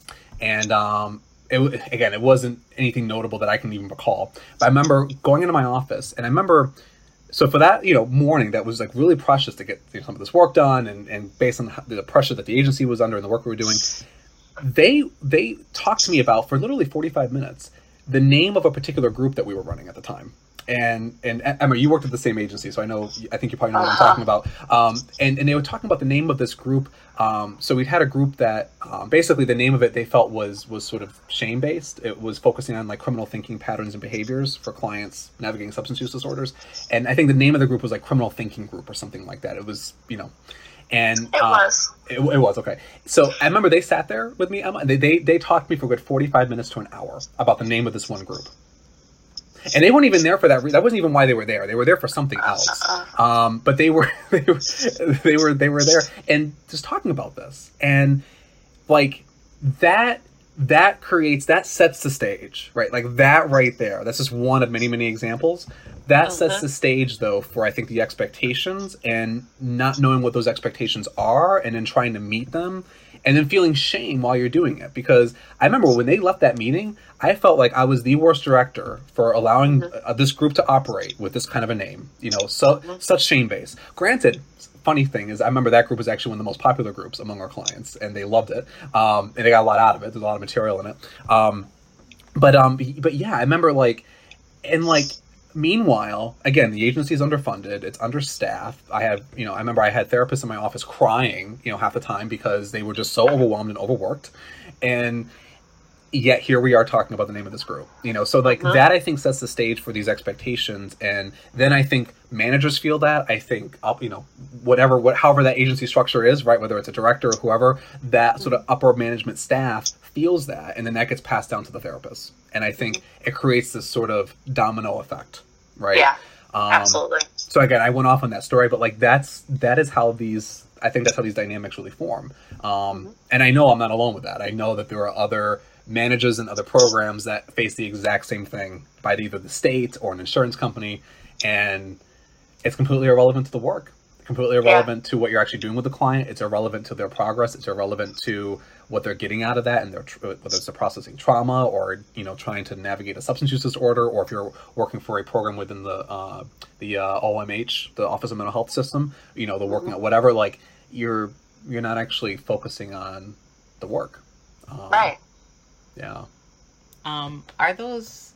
and um, it, again, it wasn't anything notable that I can even recall. But I remember going into my office, and I remember so for that you know morning that was like really precious to get you know, some of this work done and, and based on the pressure that the agency was under and the work we were doing they they talked to me about for literally 45 minutes the name of a particular group that we were running at the time and and Emma, you worked at the same agency, so I know I think you probably know what I'm talking about. Um, and and they were talking about the name of this group. Um, so we'd had a group that um, basically the name of it they felt was was sort of shame based. It was focusing on like criminal thinking patterns and behaviors for clients navigating substance use disorders. And I think the name of the group was like criminal thinking group or something like that. It was you know. And it uh, was. It, it, was okay. So I remember they sat there with me, Emma. And they, they they talked to me for a good forty five minutes to an hour about the name of this one group and they weren't even there for that. Re- that wasn't even why they were there. They were there for something else. Uh-uh. Um, but they were, they were, they were, they were there and just talking about this and like that that creates that sets the stage, right? Like that right there. That's just one of many many examples. That sets Mhm. the stage though for I think the expectations and not knowing what those expectations are and then trying to meet them and then feeling shame while you're doing it because I remember when they left that meeting, I felt like I was the worst director for allowing uh, this group to operate with this kind of a name. You know, so such shame base. Granted, funny thing is, I remember that group was actually one of the most popular groups among our clients, and they loved it, um, and they got a lot out of it. There's a lot of material in it. Um, but um, but yeah, I remember like, and like. Meanwhile, again, the agency is underfunded. It's understaffed. I had, you know, I remember I had therapists in my office crying, you know, half the time because they were just so overwhelmed and overworked. And yet here we are talking about the name of this group you know so like Uh-huh. that i think sets the stage for these expectations and then i think managers feel that i think up you know whatever what however that agency structure is right whether it's a director or whoever that sort of upper management staff feels that and then that gets passed down to the therapist and i think it creates this sort of domino effect right Yeah, um, absolutely. so again, I went off on that story, but like that's that is how these I think that's how these dynamics really form. Um, and I know I'm not alone with that. I know that there are other managers and other programs that face the exact same thing by either the state or an insurance company, and it's completely irrelevant to the work. Completely irrelevant to what you're actually doing with the client. It's irrelevant to their progress. It's irrelevant to what they're getting out of that, and their tr- whether it's a processing trauma or you know trying to navigate a substance use disorder, or if you're working for a program within the uh, the uh, OMH, the Office of Mental Health System, you know, the working at whatever. Like you're you're not actually focusing on the work. Um, Right. Yeah. Um, are those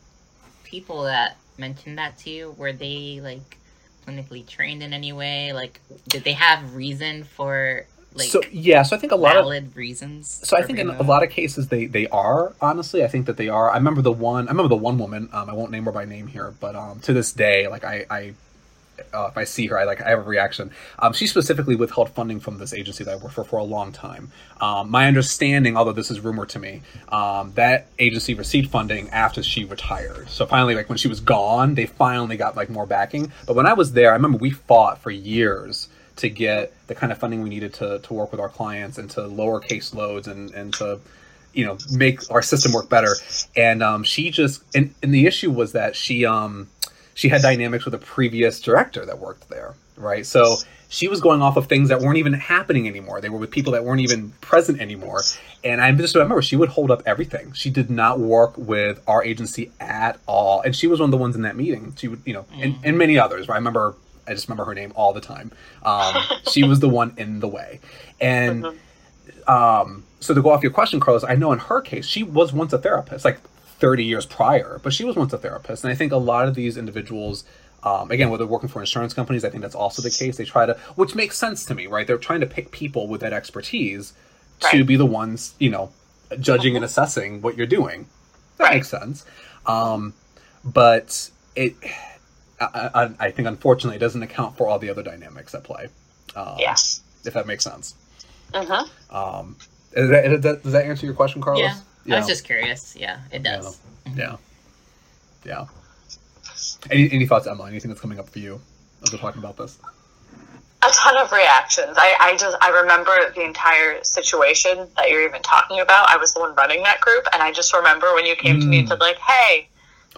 people that mentioned that to you? Were they like clinically trained in any way? Like, did they have reason for like so yeah, so I think a lot of valid reasons? So I think in a lot of cases they they are honestly. I think that they are. I remember the one. I remember the one woman. Um, I won't name her by name here, but um, to this day, like I, I uh, if I see her, I like I have a reaction. Um, she specifically withheld funding from this agency that I worked for for a long time. Um, my understanding, although this is rumor to me, um, that agency received funding after she retired. So finally, like when she was gone, they finally got like more backing. But when I was there, I remember we fought for years to get the kind of funding we needed to to work with our clients and to lower caseloads and and to you know make our system work better. And um, she just and, and the issue was that she um she had dynamics with a previous director that worked there, right? So she was going off of things that weren't even happening anymore. They were with people that weren't even present anymore. And I just remember she would hold up everything. She did not work with our agency at all. And she was one of the ones in that meeting. She would, you know, and, and many others. I remember, I just remember her name all the time. Um, she was the one in the way. And um, so to go off your question, Carlos, I know in her case, she was once a therapist, like 30 years prior, but she was once a therapist. And I think a lot of these individuals, um, again, whether working for insurance companies, I think that's also the case. They try to, which makes sense to me, right? They're trying to pick people with that expertise to be the ones, you know, judging and assessing what you're doing. That Right. makes sense. Um, but it, I, I, I think, unfortunately, it doesn't account for all the other dynamics at play. Um, Yeah. If that makes sense. Uh huh. Um, is that, does that answer your question, Carlos? Yeah, I was just curious. Yeah, it does. Yeah. Yeah. Any, any thoughts, Emma? Anything that's coming up for you as we're talking about this? a ton of reactions. I, I just I remember the entire situation that you're even talking about. I was the one running that group, and I just remember when you came to me and Mm. said like, "Hey,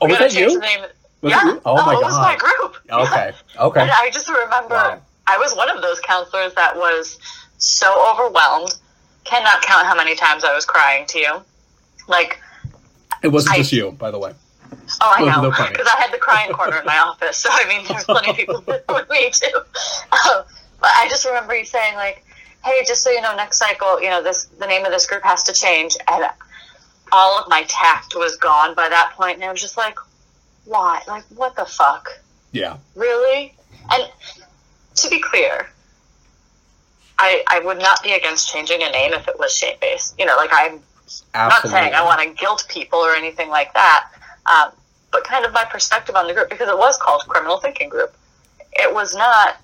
Oh, we're was gonna that change you? the name." Was yeah, it you? Oh, my it was my group. Okay. Okay. And I just remember Wow. I was one of those counselors that was so overwhelmed. Cannot count how many times I was crying to you. Like, It wasn't I- just you, by the way. oh, I know, because I had the crying corner in my office. So I mean, there's plenty of people with me too. Um, but I just remember you saying like, "Hey, just so you know, next cycle, you know, this the name of this group has to change," and all of my tact was gone by that point, and I was just like, "Why? Like, what the fuck?" Yeah. Really? And to be clear, I I would not be against changing a name if it was shame based. You know, like I'm not Absolutely. saying I want to guilt people or anything like that, um, but kind of my perspective on the group because it was called Criminal Thinking Group. It was not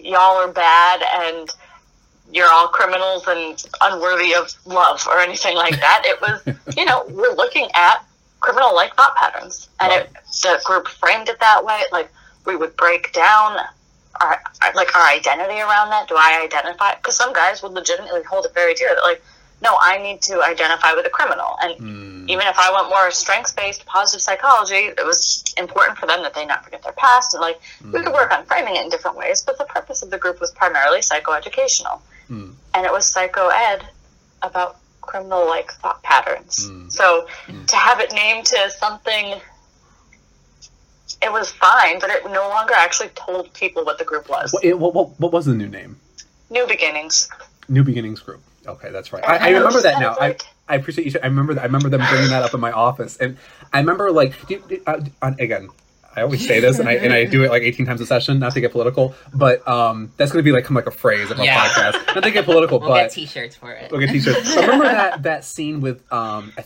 y'all are bad and you're all criminals and unworthy of love or anything like that. It was, you know, we're looking at criminal like thought patterns, and it, the group framed it that way. Like we would break down our our- like our identity around that. Do I identify? Because some guys would legitimately hold it very dear that like no, I need to identify with a criminal. And Mm. even if I went more strengths based positive psychology, it was important for them that they not forget their past. And like, we could work on framing it in different ways, but the purpose of the group was primarily psychoeducational. Mm. And it was psycho ed about criminal like thought patterns. Mm. So to have it named to something, it was fine, but it no longer actually told people what the group was. What, what, what was the new name? New beginnings. New Beginnings Group. Okay, that's right. I, I remember that now. I, I appreciate you. I remember. that- I remember them bringing that up in my office, and I remember like uh, again. I always say this, and I and I do it like eighteen times a session, not to get political, but um, that's going to be like come like a phrase of our Yeah. podcast. Not to get political, We'll but get T-shirts for it. Look at t-shirts. So remember that that scene with um I,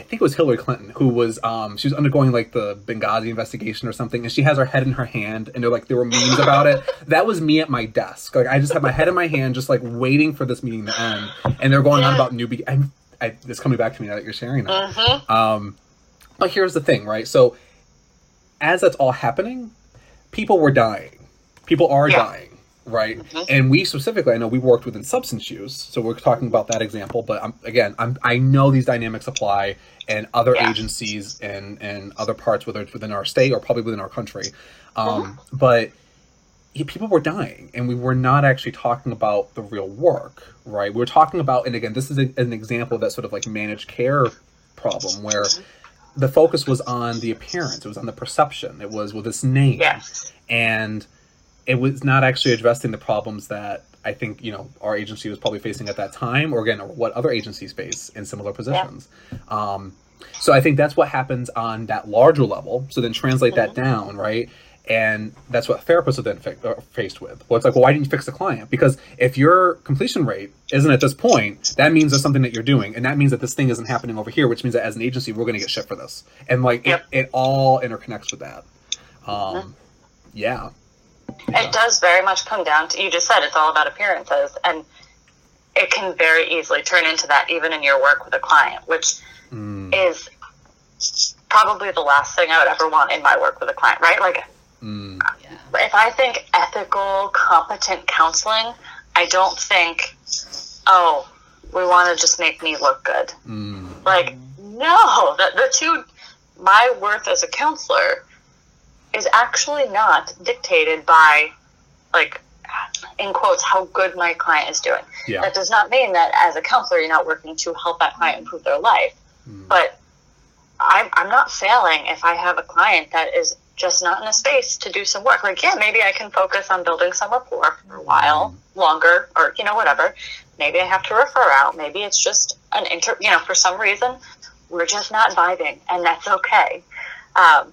I, think it was Hillary Clinton who was um she was undergoing like the Benghazi investigation or something and she has her head in her hand and they're like there were memes about it. That was me at my desk. Like I just had my head in my hand just like waiting for this meeting to end and they're going on about new be- I, I, it's coming back to me now that you're sharing that. hmm Um, but here's the thing, right? So, as that's all happening, people were dying. People are Yeah. dying, right? Mhm. And we specifically, I know we worked within substance use, so we're talking about that example. But I'm, again, I'm, I know these dynamics apply in other Yeah. agencies and and other parts, whether it's within our state or probably within our country. Um, Mm-hmm. But yeah, people were dying, and we were not actually talking about the real work, right? We were talking about, and again, this is a, an example of that sort of like managed care problem where the focus was on the appearance, it was on the perception, it was with this name, Yes. and it was not actually addressing the problems that I think you know our agency was probably facing at that time, or again, or what other agencies face in similar positions. Um, so I think that's what happens on that larger level. So then translate that down, right? And that's what therapists are then fi- are faced with. Well, it's like, well, why didn't you fix the client? Because if your completion rate isn't at this point, that means there's something that you're doing, and that means that this thing isn't happening over here, which means that as an agency, we're going to get shit for this. And like, Yep. it, it all interconnects with that. Um, yeah. It does very much come down to, you just said it's all about appearances, and it can very easily turn into that even in your work with a client, which Mm, is probably the last thing I would ever want in my work with a client, right? Like, mm, if I think ethical, competent counseling, I don't think, oh, we want to just make me look good. mm, Like, no, the, the two, my worth as a counselor is actually not dictated by, like, in quotes, how good my client is doing. yeah. That does not mean that as a counselor, you're not working to help that client improve their life. Mm. But I'm, I'm not failing if I have a client that is just not in a space to do some work. Like, yeah, maybe I can focus on building some rapport for a while longer, or, you know, whatever. Maybe I have to refer out. Maybe it's just an inter, you know, for some reason, we're just not vibing, and that's okay. Um,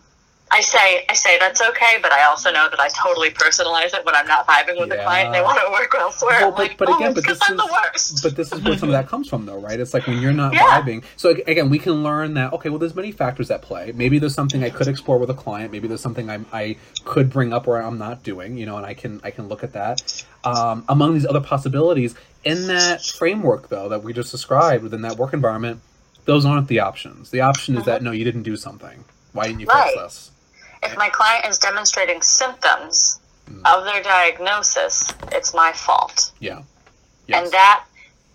I say I say that's okay, but I also know that I totally personalize it when I'm not vibing with a client and they want to work elsewhere. Well, but- like, but oh, again, it's but this is- worst. But this is where some of that comes from, though, right? It's like when you're not Yeah. vibing. So again, we can learn that. Okay, well, there's many factors at play. Maybe there's something I could explore with a client. Maybe there's something I, I could bring up where I'm not doing. You know, and I can I can look at that. Um, among these other possibilities, in that framework, though, that we just described within that work environment, those aren't the options. The option is that no, you didn't do something. Why didn't you Right. fix this? If my client is demonstrating symptoms Mm. of their diagnosis, it's my fault. Yeah. Yes. And that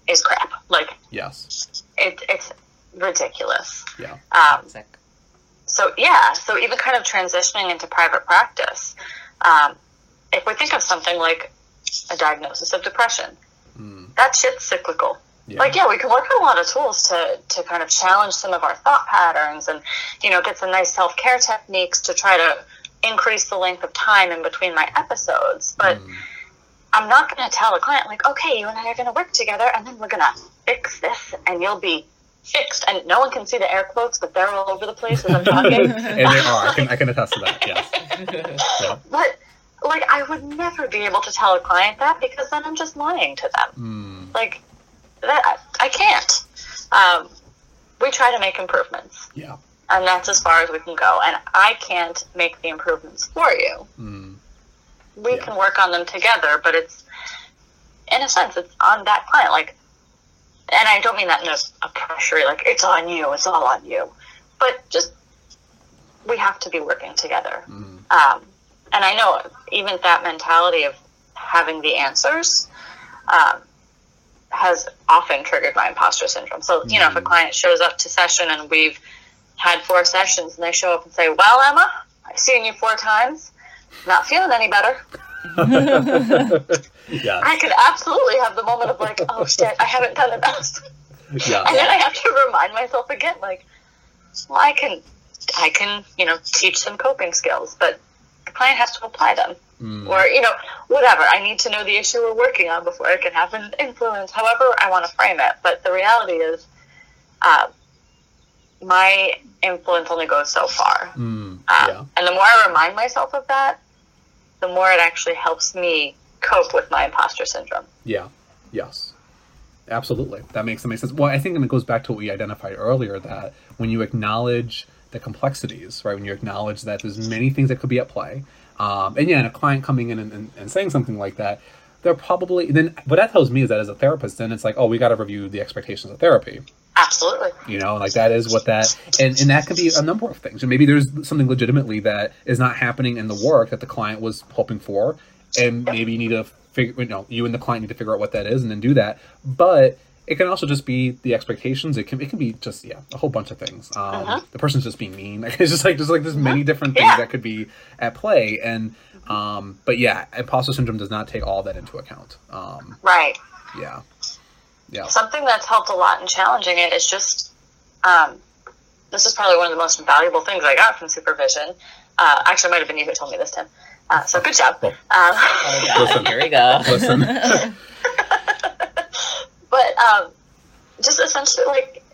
is crap. Like, yes. it, it's ridiculous. Yeah. Um, It's like, so, yeah, so even kind of transitioning into private practice, um, if we think of something like a diagnosis of depression, Mm. that shit's cyclical. Yeah. Like, yeah, we can work on a lot of tools to, to kind of challenge some of our thought patterns and, you know, get some nice self care techniques to try to increase the length of time in between my episodes. But Mm. I'm not going to tell a client, like, okay, you and I are going to work together and then we're going to fix this and you'll be fixed. And no one can see the air quotes, but they're all over the place as I'm talking. and they are. I can I can attest to that. Yes. Yeah. but, like, I would never be able to tell a client that because then I'm just lying to them. Mm. Like, that, I can't. Um, we try to make improvements. Yeah. and that's as far as we can go. And I can't make the improvements for you. Mm. We Yeah. can work on them together, but it's, in a sense, it's on that client. Like, and I don't mean that in a, pressure, like, it's on you, it's all on you. But just, we have to be working together. Mm. Um, and I know even that mentality of having the answers, um, has often triggered my imposter syndrome. So, you know, if a Mm. client shows up to session and we've had four sessions and they show up and say, Well, Emma, I've seen you four times, not feeling any better. yeah, I could absolutely have the moment of like, Oh shit, I haven't done enough. yeah, And then I have to remind myself again, like, well, I can, I can, you know, teach them coping skills, but the client has to apply them, Mm. or you know, whatever. I need to know the issue we're working on before I can have an influence. However, I want to frame it. But the reality is, uh, my influence only goes so far, Mm. uh, yeah, and the more I remind myself of that, the more it actually helps me cope with my imposter syndrome. yeah, yes. Absolutely, that makes that makes sense. Well, I think it goes back to what we identified earlier that when you acknowledge the complexities, right? When you acknowledge that there's many things that could be at play, um, and yeah, and a client coming in and, and, and saying something like that, they're probably then what that tells me is that as a therapist, then it's like, oh, we got to review the expectations of therapy. Absolutely. You know, like that is what that, and, and that could be a number of things. And maybe there's something legitimately that is not happening in the work that the client was hoping for, and maybe you need to figure, you know, you and the client need to figure out what that is and then do that. But it can also just be the expectations. It can it can be just yeah, a whole bunch of things. Um, Uh-huh. The person's just being mean. Like it's just like there's like there's many different things Yeah. that could be at play. And um, but yeah, imposter syndrome does not take all that into account. Um, Right. yeah, yeah, something that's helped a lot in challenging it is just um, this is probably one of the most valuable things I got from supervision. Uh, actually, it might have been you who told me this, Tim. Uh, so good job. Well, Um, Oh god, Listen. here we go. But um, just essentially like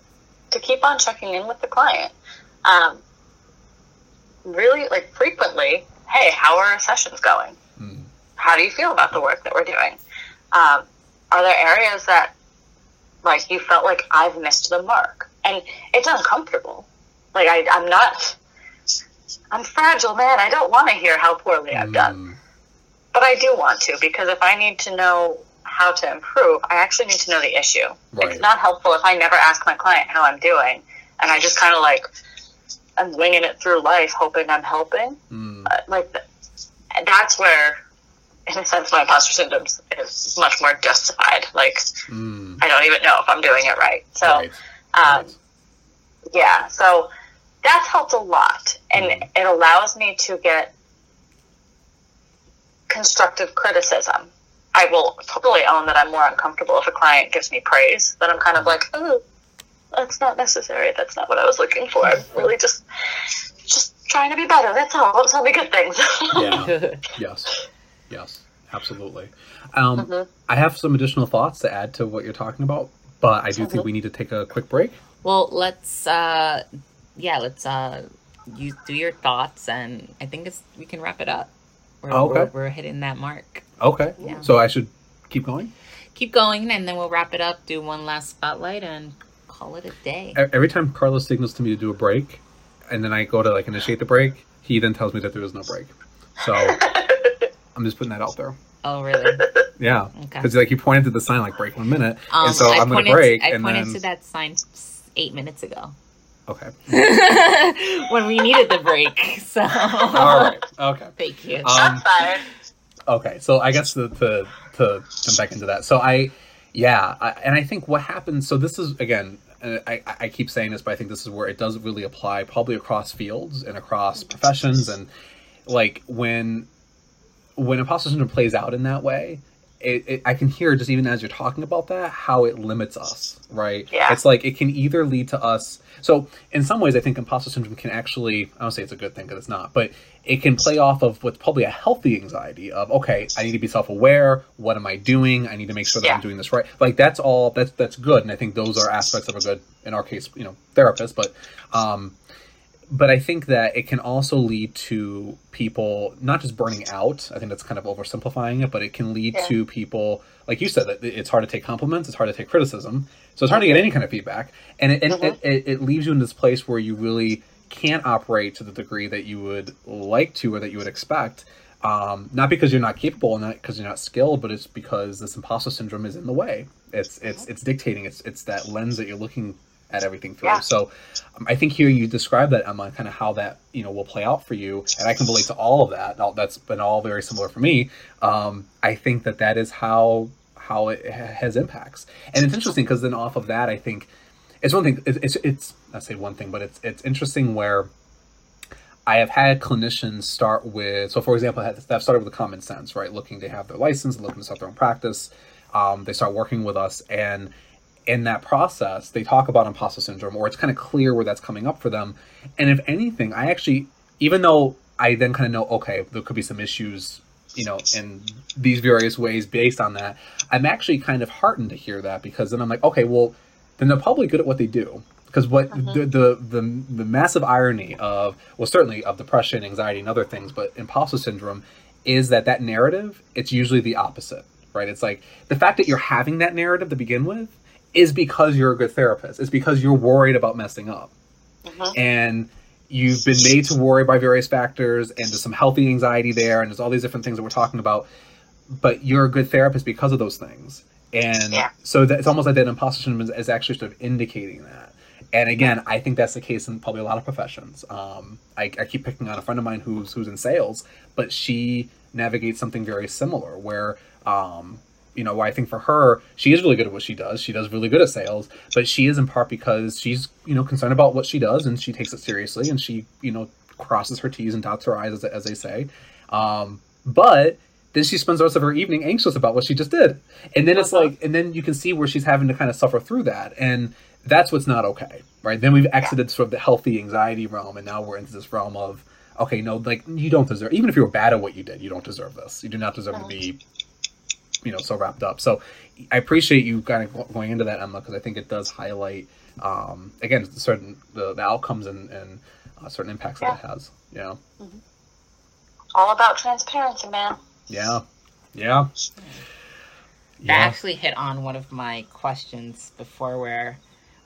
to keep on checking in with the client. Um, really, like frequently, hey, how are our sessions going? Mm. How do you feel about the work that we're doing? Um, are there areas that like you felt like I've missed the mark? And it's uncomfortable. Like I, I'm not. I'm fragile, man. I don't want to hear how poorly I've done. Mm. But I do want to because if I need to know how to improve, I actually need to know the issue. Right. It's not helpful if I never ask my client how I'm doing and I just kind of like I'm winging it through life hoping I'm helping. Mm. Uh, like that's where, in a sense, my imposter syndrome is much more justified. Like Mm. I don't even know if I'm doing it right. So Right. um, Right. yeah, so that's helped a lot, and Mhm. it allows me to get constructive criticism. I will totally own that I'm more uncomfortable if a client gives me praise. Then I'm kind of like, oh, that's not necessary. That's not what I was looking for. I'm really just, just trying to be better. That's all. Don't tell me good things. Yeah. Yes. Yes. Absolutely. Um, Mhm. I have some additional thoughts to add to what you're talking about, but I do think we need to take a quick break. well, let's uh yeah, let's uh you do your thoughts and I think it's we can wrap it up. We're, Oh, okay. we're, we're hitting that mark. Okay. Yeah. So I should keep going. Keep going and then we'll wrap it up, do one last spotlight and call it a day. Every time Carlos signals to me to do a break, and then I go to like initiate the break, he then tells me that there is no break. So I'm just putting that out there. Oh really? Yeah. Okay. Because like you pointed to the sign like break one minute, Um, and so I I'm going to pointed- break, I and pointed then to that sign eight minutes ago okay. when we needed the break. So All right. Okay. thank you. Um, Shots fired. Okay, so I guess to to, to jump back into that. So I, yeah, I, and I think what happens. So this is again, I I keep saying this, but I think this is where it does really apply, probably across fields and across professions, and like when when imposter syndrome plays out in that way. It, it, I can hear just even as you're talking about that how it limits us, right? Yeah. It's like it can either lead to us. So in some ways, I think imposter syndrome can actually. I don't say it's a good thing because it's not, but it can play off of what's probably a healthy anxiety of okay, I need to be self aware. What am I doing? I need to make sure that I'm doing this right. Like that's all. That's that's good, and I think those are aspects of a good, in our case, you know, therapist. But um, but I think that it can also lead to people not just burning out. I think that's kind of oversimplifying it, but it can lead Yeah. to people, like you said, that it's hard to take compliments, it's hard to take criticism, so it's hard to get any kind of feedback, and it, and Mhm. it, it, it leaves you in this place where you really can't operate to the degree that you would like to or that you would expect. Um, not because you're not capable, not because you're not skilled, but it's because this imposter syndrome is in the way. It's it's it's dictating. It's it's that lens that you're looking at everything through. Yeah. So um, I think here you describe that Emma, kind of how that you know will play out for you, and I can relate to all of that. All, that's been all very similar for me. Um, I think that that is how how it has impacts. And it's interesting because then off of that, I think it's one thing. It's, it's it's I say one thing, but it's it's interesting where I have had clinicians start with. So, for example, I've started with the common sense, right? Looking to have their license, looking to start their own practice. Um, they start working with us, and in that process, they talk about imposter syndrome, or it's kind of clear where that's coming up for them. And if anything, I actually, even though I then kind of know, okay, there could be some issues, you know, in these various ways based on that, I'm actually kind of heartened to hear that because then I'm like, okay, well, then they're probably good at what they do. Because what mm-hmm. the, the, the the massive irony of well certainly of depression, anxiety, and other things, but imposter syndrome is that that narrative it's usually the opposite, right? It's like the fact that you're having that narrative to begin with is because you're a good therapist. It's because you're worried about messing up, mm-hmm. and you've been made to worry by various factors, and there's some healthy anxiety there, and there's all these different things that we're talking about. But you're a good therapist because of those things, and yeah. so that, it's almost like that imposter syndrome is, is actually sort of indicating that. And again, I think that's the case in probably a lot of professions. Um, I, I keep picking on a friend of mine who's who's in sales, but she navigates something very similar, where um, you know, I think for her, she is really good at what she does. She does really good at sales, but she is in part because she's, you know, concerned about what she does and she takes it seriously and she, you know, crosses her T's and dots her I's, as, as they say. Um, but then she spends the rest of her evening anxious about what she just did. And then it's like, and then you can see where she's having to kind of suffer through that. And that's what's not okay, right? Then we've exited sort of the healthy anxiety realm and now we're into this realm of, okay, no, like you don't deserve, even if you were bad at what you did, you don't deserve this. You do not deserve to be you know so wrapped up. So I appreciate you kind of going into that Emma because I think it does highlight um, again certain the, the outcomes and, and uh, certain impacts yeah. that it has. Yeah. Mm-hmm. All about transparency, man. Yeah. Yeah. Yeah. That actually hit on one of my questions before, where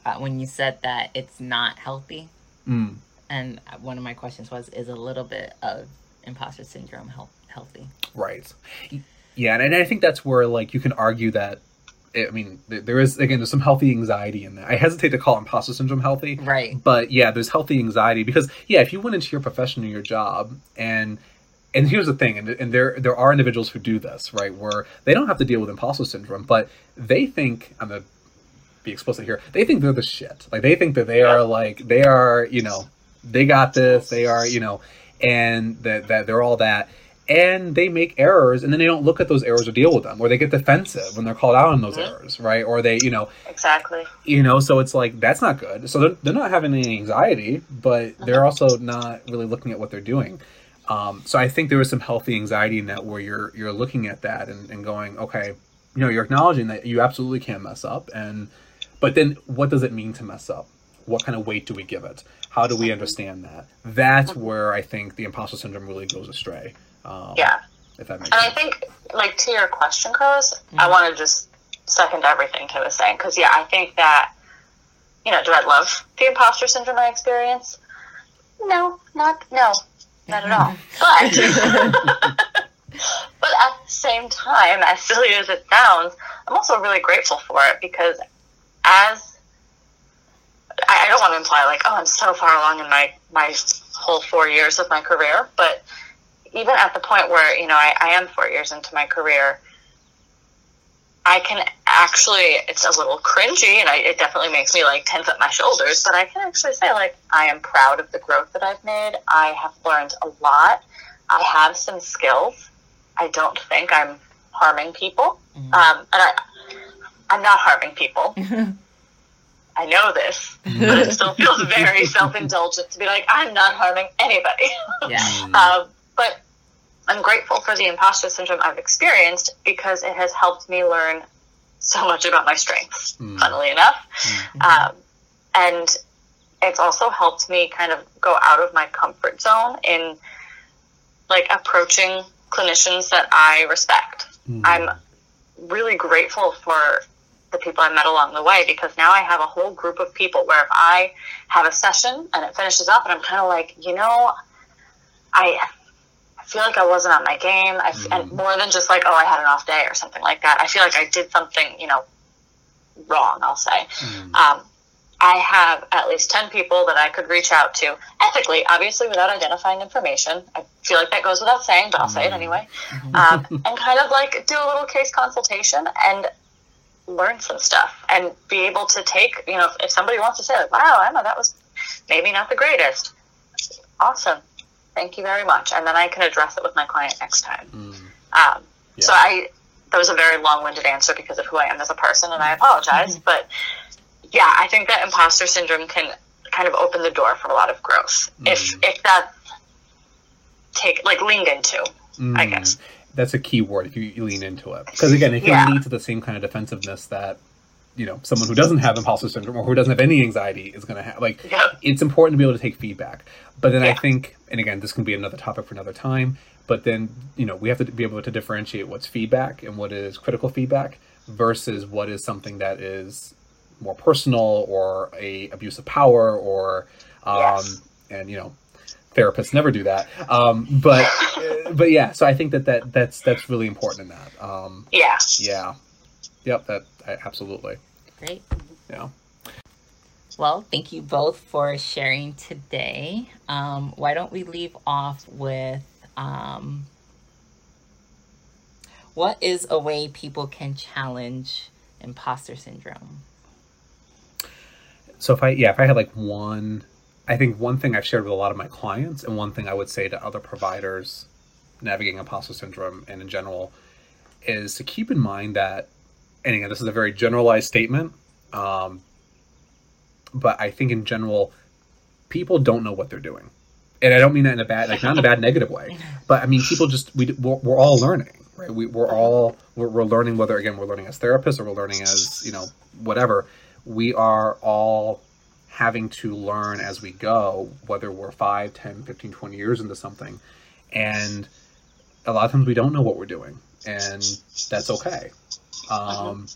uh, when you said that it's not healthy, mm. and one of my questions was, is a little bit of imposter syndrome health healthy? Right. Yeah, and I think that's where like you can argue that. I mean, there is again there's some healthy anxiety in that. I hesitate to call imposter syndrome healthy, right? But yeah, there's healthy anxiety because yeah, if you went into your profession or your job and and here's the thing, and, and there there are individuals who do this right where they don't have to deal with imposter syndrome, but they think I'm gonna be explicit here. They think they're the shit. Like they think that they are like they are you know they got this. They are you know and that that they're all that and they make errors and then they don't look at those errors or deal with them or they get defensive when they're called out on those mm-hmm. errors right or they you know exactly you know so it's like that's not good so they're, they're not having any anxiety but mm-hmm. they're also not really looking at what they're doing um, so i think there was some healthy anxiety in that where you're you're looking at that and, and going okay you know you're acknowledging that you absolutely can mess up and but then what does it mean to mess up what kind of weight do we give it how do we mm-hmm. understand that that's mm-hmm. where i think the imposter syndrome really goes astray um, yeah. If that makes and sense. I think, like, to your question, Carlos, mm-hmm. I want to just second everything Kim was saying. Because, yeah, I think that, you know, do I love the imposter syndrome I experience? No, not, no, not at all. But, but at the same time, as silly as it sounds, I'm also really grateful for it because as I, I don't want to imply like, oh, I'm so far along in my my whole four years of my career, but even at the point where you know I, I am four years into my career, I can actually it's a little cringy and I, it definitely makes me like tense up my shoulders, but I can actually say like I am proud of the growth that I've made. I have learned a lot. I have some skills. I don't think I'm harming people, mm-hmm. um, and I I'm not harming people. I know this, but it still feels very self indulgent to be like, I'm not harming anybody. Yeah. um, but I'm grateful for the imposter syndrome I've experienced because it has helped me learn so much about my strengths, mm. funnily enough. Mm-hmm. Um, and it's also helped me kind of go out of my comfort zone in like approaching clinicians that I respect. Mm-hmm. I'm really grateful for the people I met along the way because now I have a whole group of people where if I have a session and it finishes up and I'm kind of like, you know, I I feel like I wasn't on my game. I, mm. And more than just like, oh, I had an off day or something like that. I feel like I did something, you know, wrong, I'll say. Mm. Um, I have at least 10 people that I could reach out to ethically, obviously without identifying information. I feel like that goes without saying, but I'll say it anyway. Um, and kind of like do a little case consultation and learn some stuff and be able to take, you know, if, if somebody wants to say, like, wow, Emma, that was maybe not the greatest. Awesome. Thank you very much. And then I can address it with my client next time. Mm. Um, Yeah. So I, that was a very long-winded answer because of who I am as a person, and I apologize. But yeah, I think that imposter syndrome can kind of open the door for a lot of growth if if that take like leaned into. I Mm. guess. That's a key word if you, you lean into it. Because again, it can Yeah. lead to the same kind of defensiveness that, you know, someone who doesn't have imposter syndrome or who doesn't have any anxiety is going to have. Like, Yeah. it's important to be able to take feedback. But then I think, and again, this can be another topic for another time, but then, you know, we have to be able to differentiate what's feedback and what is critical feedback versus what is something that is more personal or a abuse of power or, um, Yes. and, you know, therapists never do that. Um, but, but yeah, so I think that, that that's, that's really important in that. Um, Yeah. yeah. Yep. That absolutely. Great. Yeah. Well, thank you both for sharing today. Um, why don't we leave off with um, what is a way people can challenge imposter syndrome? So if I yeah, if I had like one I think one thing I've shared with a lot of my clients and one thing I would say to other providers navigating imposter syndrome and in general is to keep in mind that and again this is a very generalized statement um, but I think in general people don't know what they're doing. And I don't mean that in a bad like not in a bad negative way but I mean people just we we're, we're all learning right? We, we're all we're, we're learning whether again we're learning as therapists or we're learning as you know whatever. We are all having to learn as we go whether we're 5 10 15 20 years into something. And a lot of times we don't know what we're doing and that's okay um,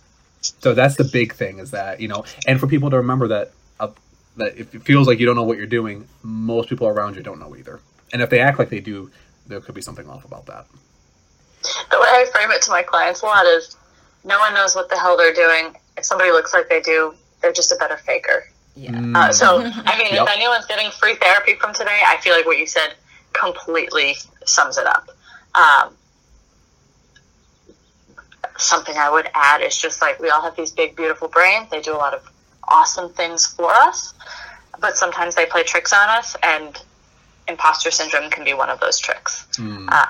so that's the big thing is that you know and for people to remember that uh, that if it feels like you don't know what you're doing most people around you don't know either and if they act like they do there could be something off about that The way I frame it to my clients a lot is no one knows what the hell they're doing. If somebody looks like they do, they're just a better faker. Yeah. Mm, Uh, so, I mean, Yep. if anyone's getting free therapy from today, I feel like what you said completely sums it up. Um, something I would add is just like we all have these big, beautiful brains. They do a lot of awesome things for us, but sometimes they play tricks on us, and imposter syndrome can be one of those tricks. mm, Uh,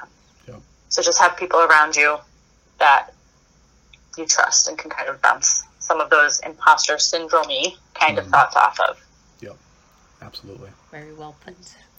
Yep. So just have people around you that you trust and can kind of bounce some of those imposter syndrome kind of Mhm. thoughts off of. Yep, absolutely Very well put.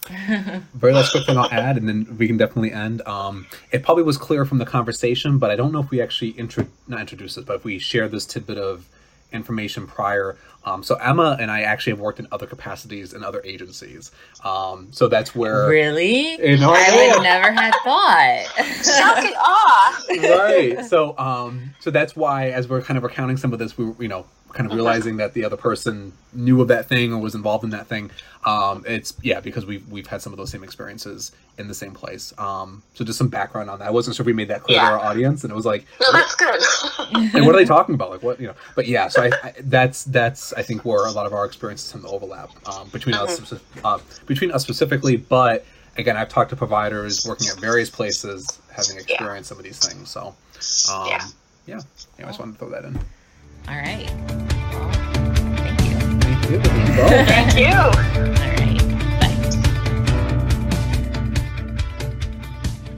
very last quick thing I'll add, and then we can definitely end. Um, it probably was clear from the conversation, but I don't know if we actually intro not introduced it, but if we shared this tidbit of information prior. Um, so Emma and I actually have worked in other capacities in other agencies. Um, so that's where really? You know, I would never had thought. Shock and awe! right. So, um, so that's why, as we're kind of recounting some of this, we were, you know, kind of realizing that the other person knew of that thing or was involved in that thing. Um, it's yeah, because we've we've had some of those same experiences in the same place. Um, so just some background on that. I wasn't sure if we made that clear Yeah. to our audience, and it was like, No, that's good. and what are they talking about? Like what you know? But yeah, so I, I that's that's I think where a lot of our experiences tend to overlap um, between us uh, between us specifically. But again, I've talked to providers working at various places, having experienced some of these things. So um, Yeah. yeah, yeah, I just wanted to throw that in. All right. Well, thank you. Thank you. thank you.